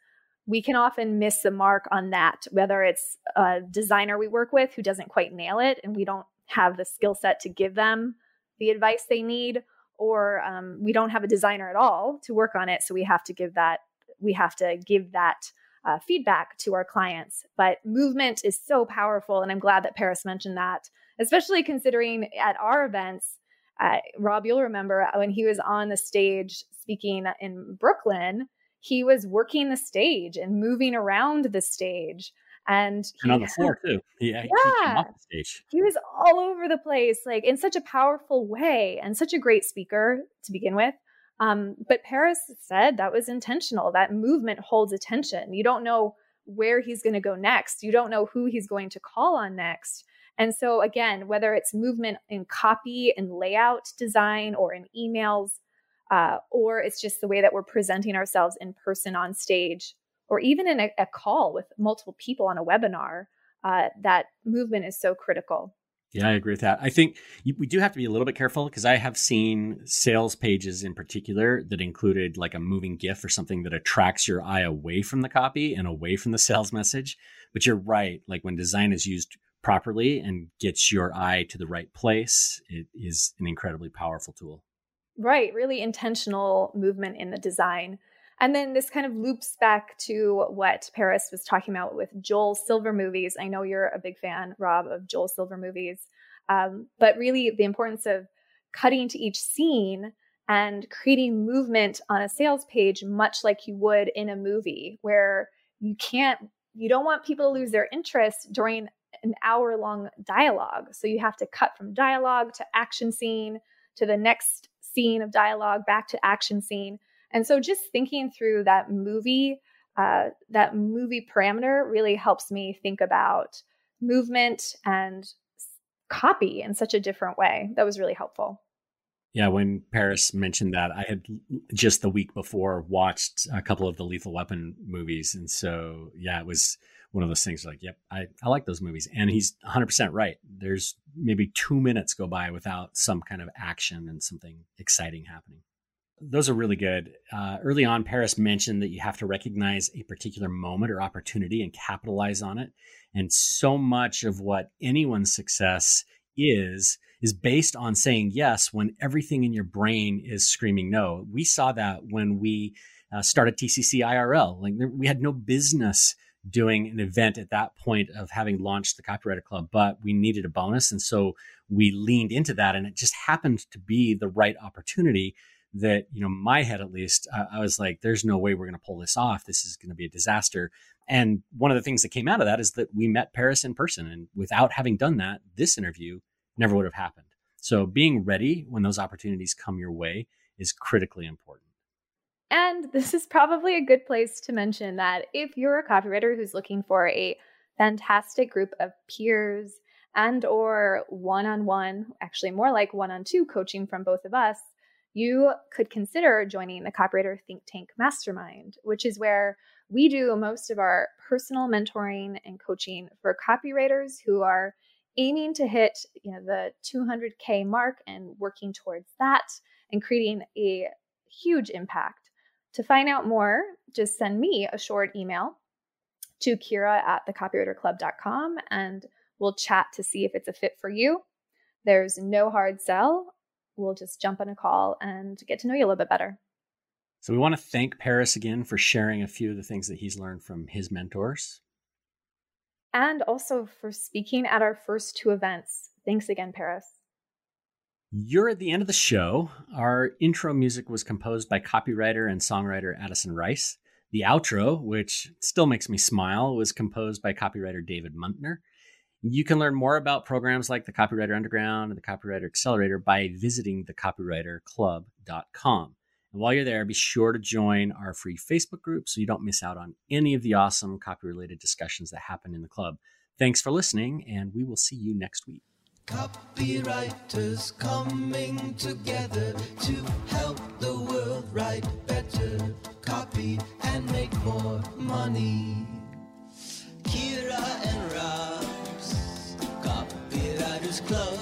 Speaker 2: we can often miss the mark on that, whether it's a designer we work with who doesn't quite nail it and we don't have the skill set to give them the advice they need, or um, we don't have a designer at all to work on it. So we have to give that we have to give that uh, feedback to our clients. But movement is so powerful, and I'm glad that Parris mentioned that, especially considering at our events. Uh, Rob, you'll remember when he was on the stage speaking in Brooklyn, he was working the stage and moving around the stage And,
Speaker 1: he, and on the floor too. Yeah,
Speaker 2: yeah. He, he was all over the place, like in such a powerful way, and such a great speaker to begin with. Um, but Parris said that was intentional. That movement holds attention. You don't know where he's going to go next. You don't know who he's going to call on next. And so, again, whether it's movement in copy and layout design or in emails, uh, or it's just the way that we're presenting ourselves in person on stage, or even in a, a call with multiple people on a webinar, uh, that movement is so critical.
Speaker 1: Yeah, I agree with that. I think we do have to be a little bit careful because I have seen sales pages in particular that included like a moving GIF or something that attracts your eye away from the copy and away from the sales message. But you're right. Like when design is used properly and gets your eye to the right place, it is an incredibly powerful tool.
Speaker 2: Right. Really intentional movement in the design. And then this kind of loops back to what Parris was talking about with Joel Silver movies. I know you're a big fan, Rob, of Joel Silver movies. Um, but really, the importance of cutting to each scene and creating movement on a sales page, much like you would in a movie, where you can't, you don't want people to lose their interest during an hour long dialogue. So you have to cut from dialogue to action scene to the next scene of dialogue back to action scene and so just thinking through that movie, uh, that movie parameter really helps me think about movement and copy in such a different way. That was really helpful.
Speaker 1: Yeah, when Parris mentioned that, I had just the week before watched a couple of the Lethal Weapon movies. And so, yeah, it was one of those things like, yep, I, I like those movies. And he's 100% right. There's maybe two minutes go by without some kind of action and something exciting happening. Those are really good. Uh, early on, Parris mentioned that you have to recognize a particular moment or opportunity and capitalize on it. And so much of what anyone's success is, is based on saying yes when everything in your brain is screaming no. We saw that when we uh, started TCC IRL. Like we had no business doing an event at that point of having launched the Copywriter Club, but we needed a bonus. And so we leaned into that and it just happened to be the right opportunity that you know my head at least uh, i was like there's no way we're going to pull this off this is going to be a disaster and one of the things that came out of that is that we met Parris in person and without having done that this interview never would have happened. So being ready when those opportunities come your way is critically important.
Speaker 2: And this is probably a good place to mention that if you're a copywriter who's looking for a fantastic group of peers and or one-on-one actually more like one-on-two coaching from both of us you could consider joining the Copywriter Think Tank Mastermind, which is where we do most of our personal mentoring and coaching for copywriters who are aiming to hit you know the 200k mark and working towards that and creating a huge impact. To find out more, just send me a short email to Kira at thecopywriterclub.com and we'll chat to see if it's a fit for you. There's no hard sell we'll just jump on a call and get to know you a little bit better.
Speaker 1: So we want to thank Parris again for sharing a few of the things that he's learned from his mentors.
Speaker 2: And also for speaking at our first two events. Thanks again, Parris.
Speaker 1: You're at the end of the show. Our intro music was composed by copywriter and songwriter Addison Rice. The outro, which still makes me smile, was composed by copywriter David Muntner. You can learn more about programs like the Copywriter Underground and the Copywriter Accelerator by visiting thecopywriterclub.com. And while you're there, be sure to join our free Facebook group so you don't miss out on any of the awesome copy related discussions that happen in the club. Thanks for listening, and we will see you next week. Copywriters coming together to help the world write better copy and make more money. Kira and Rob Copywriters Club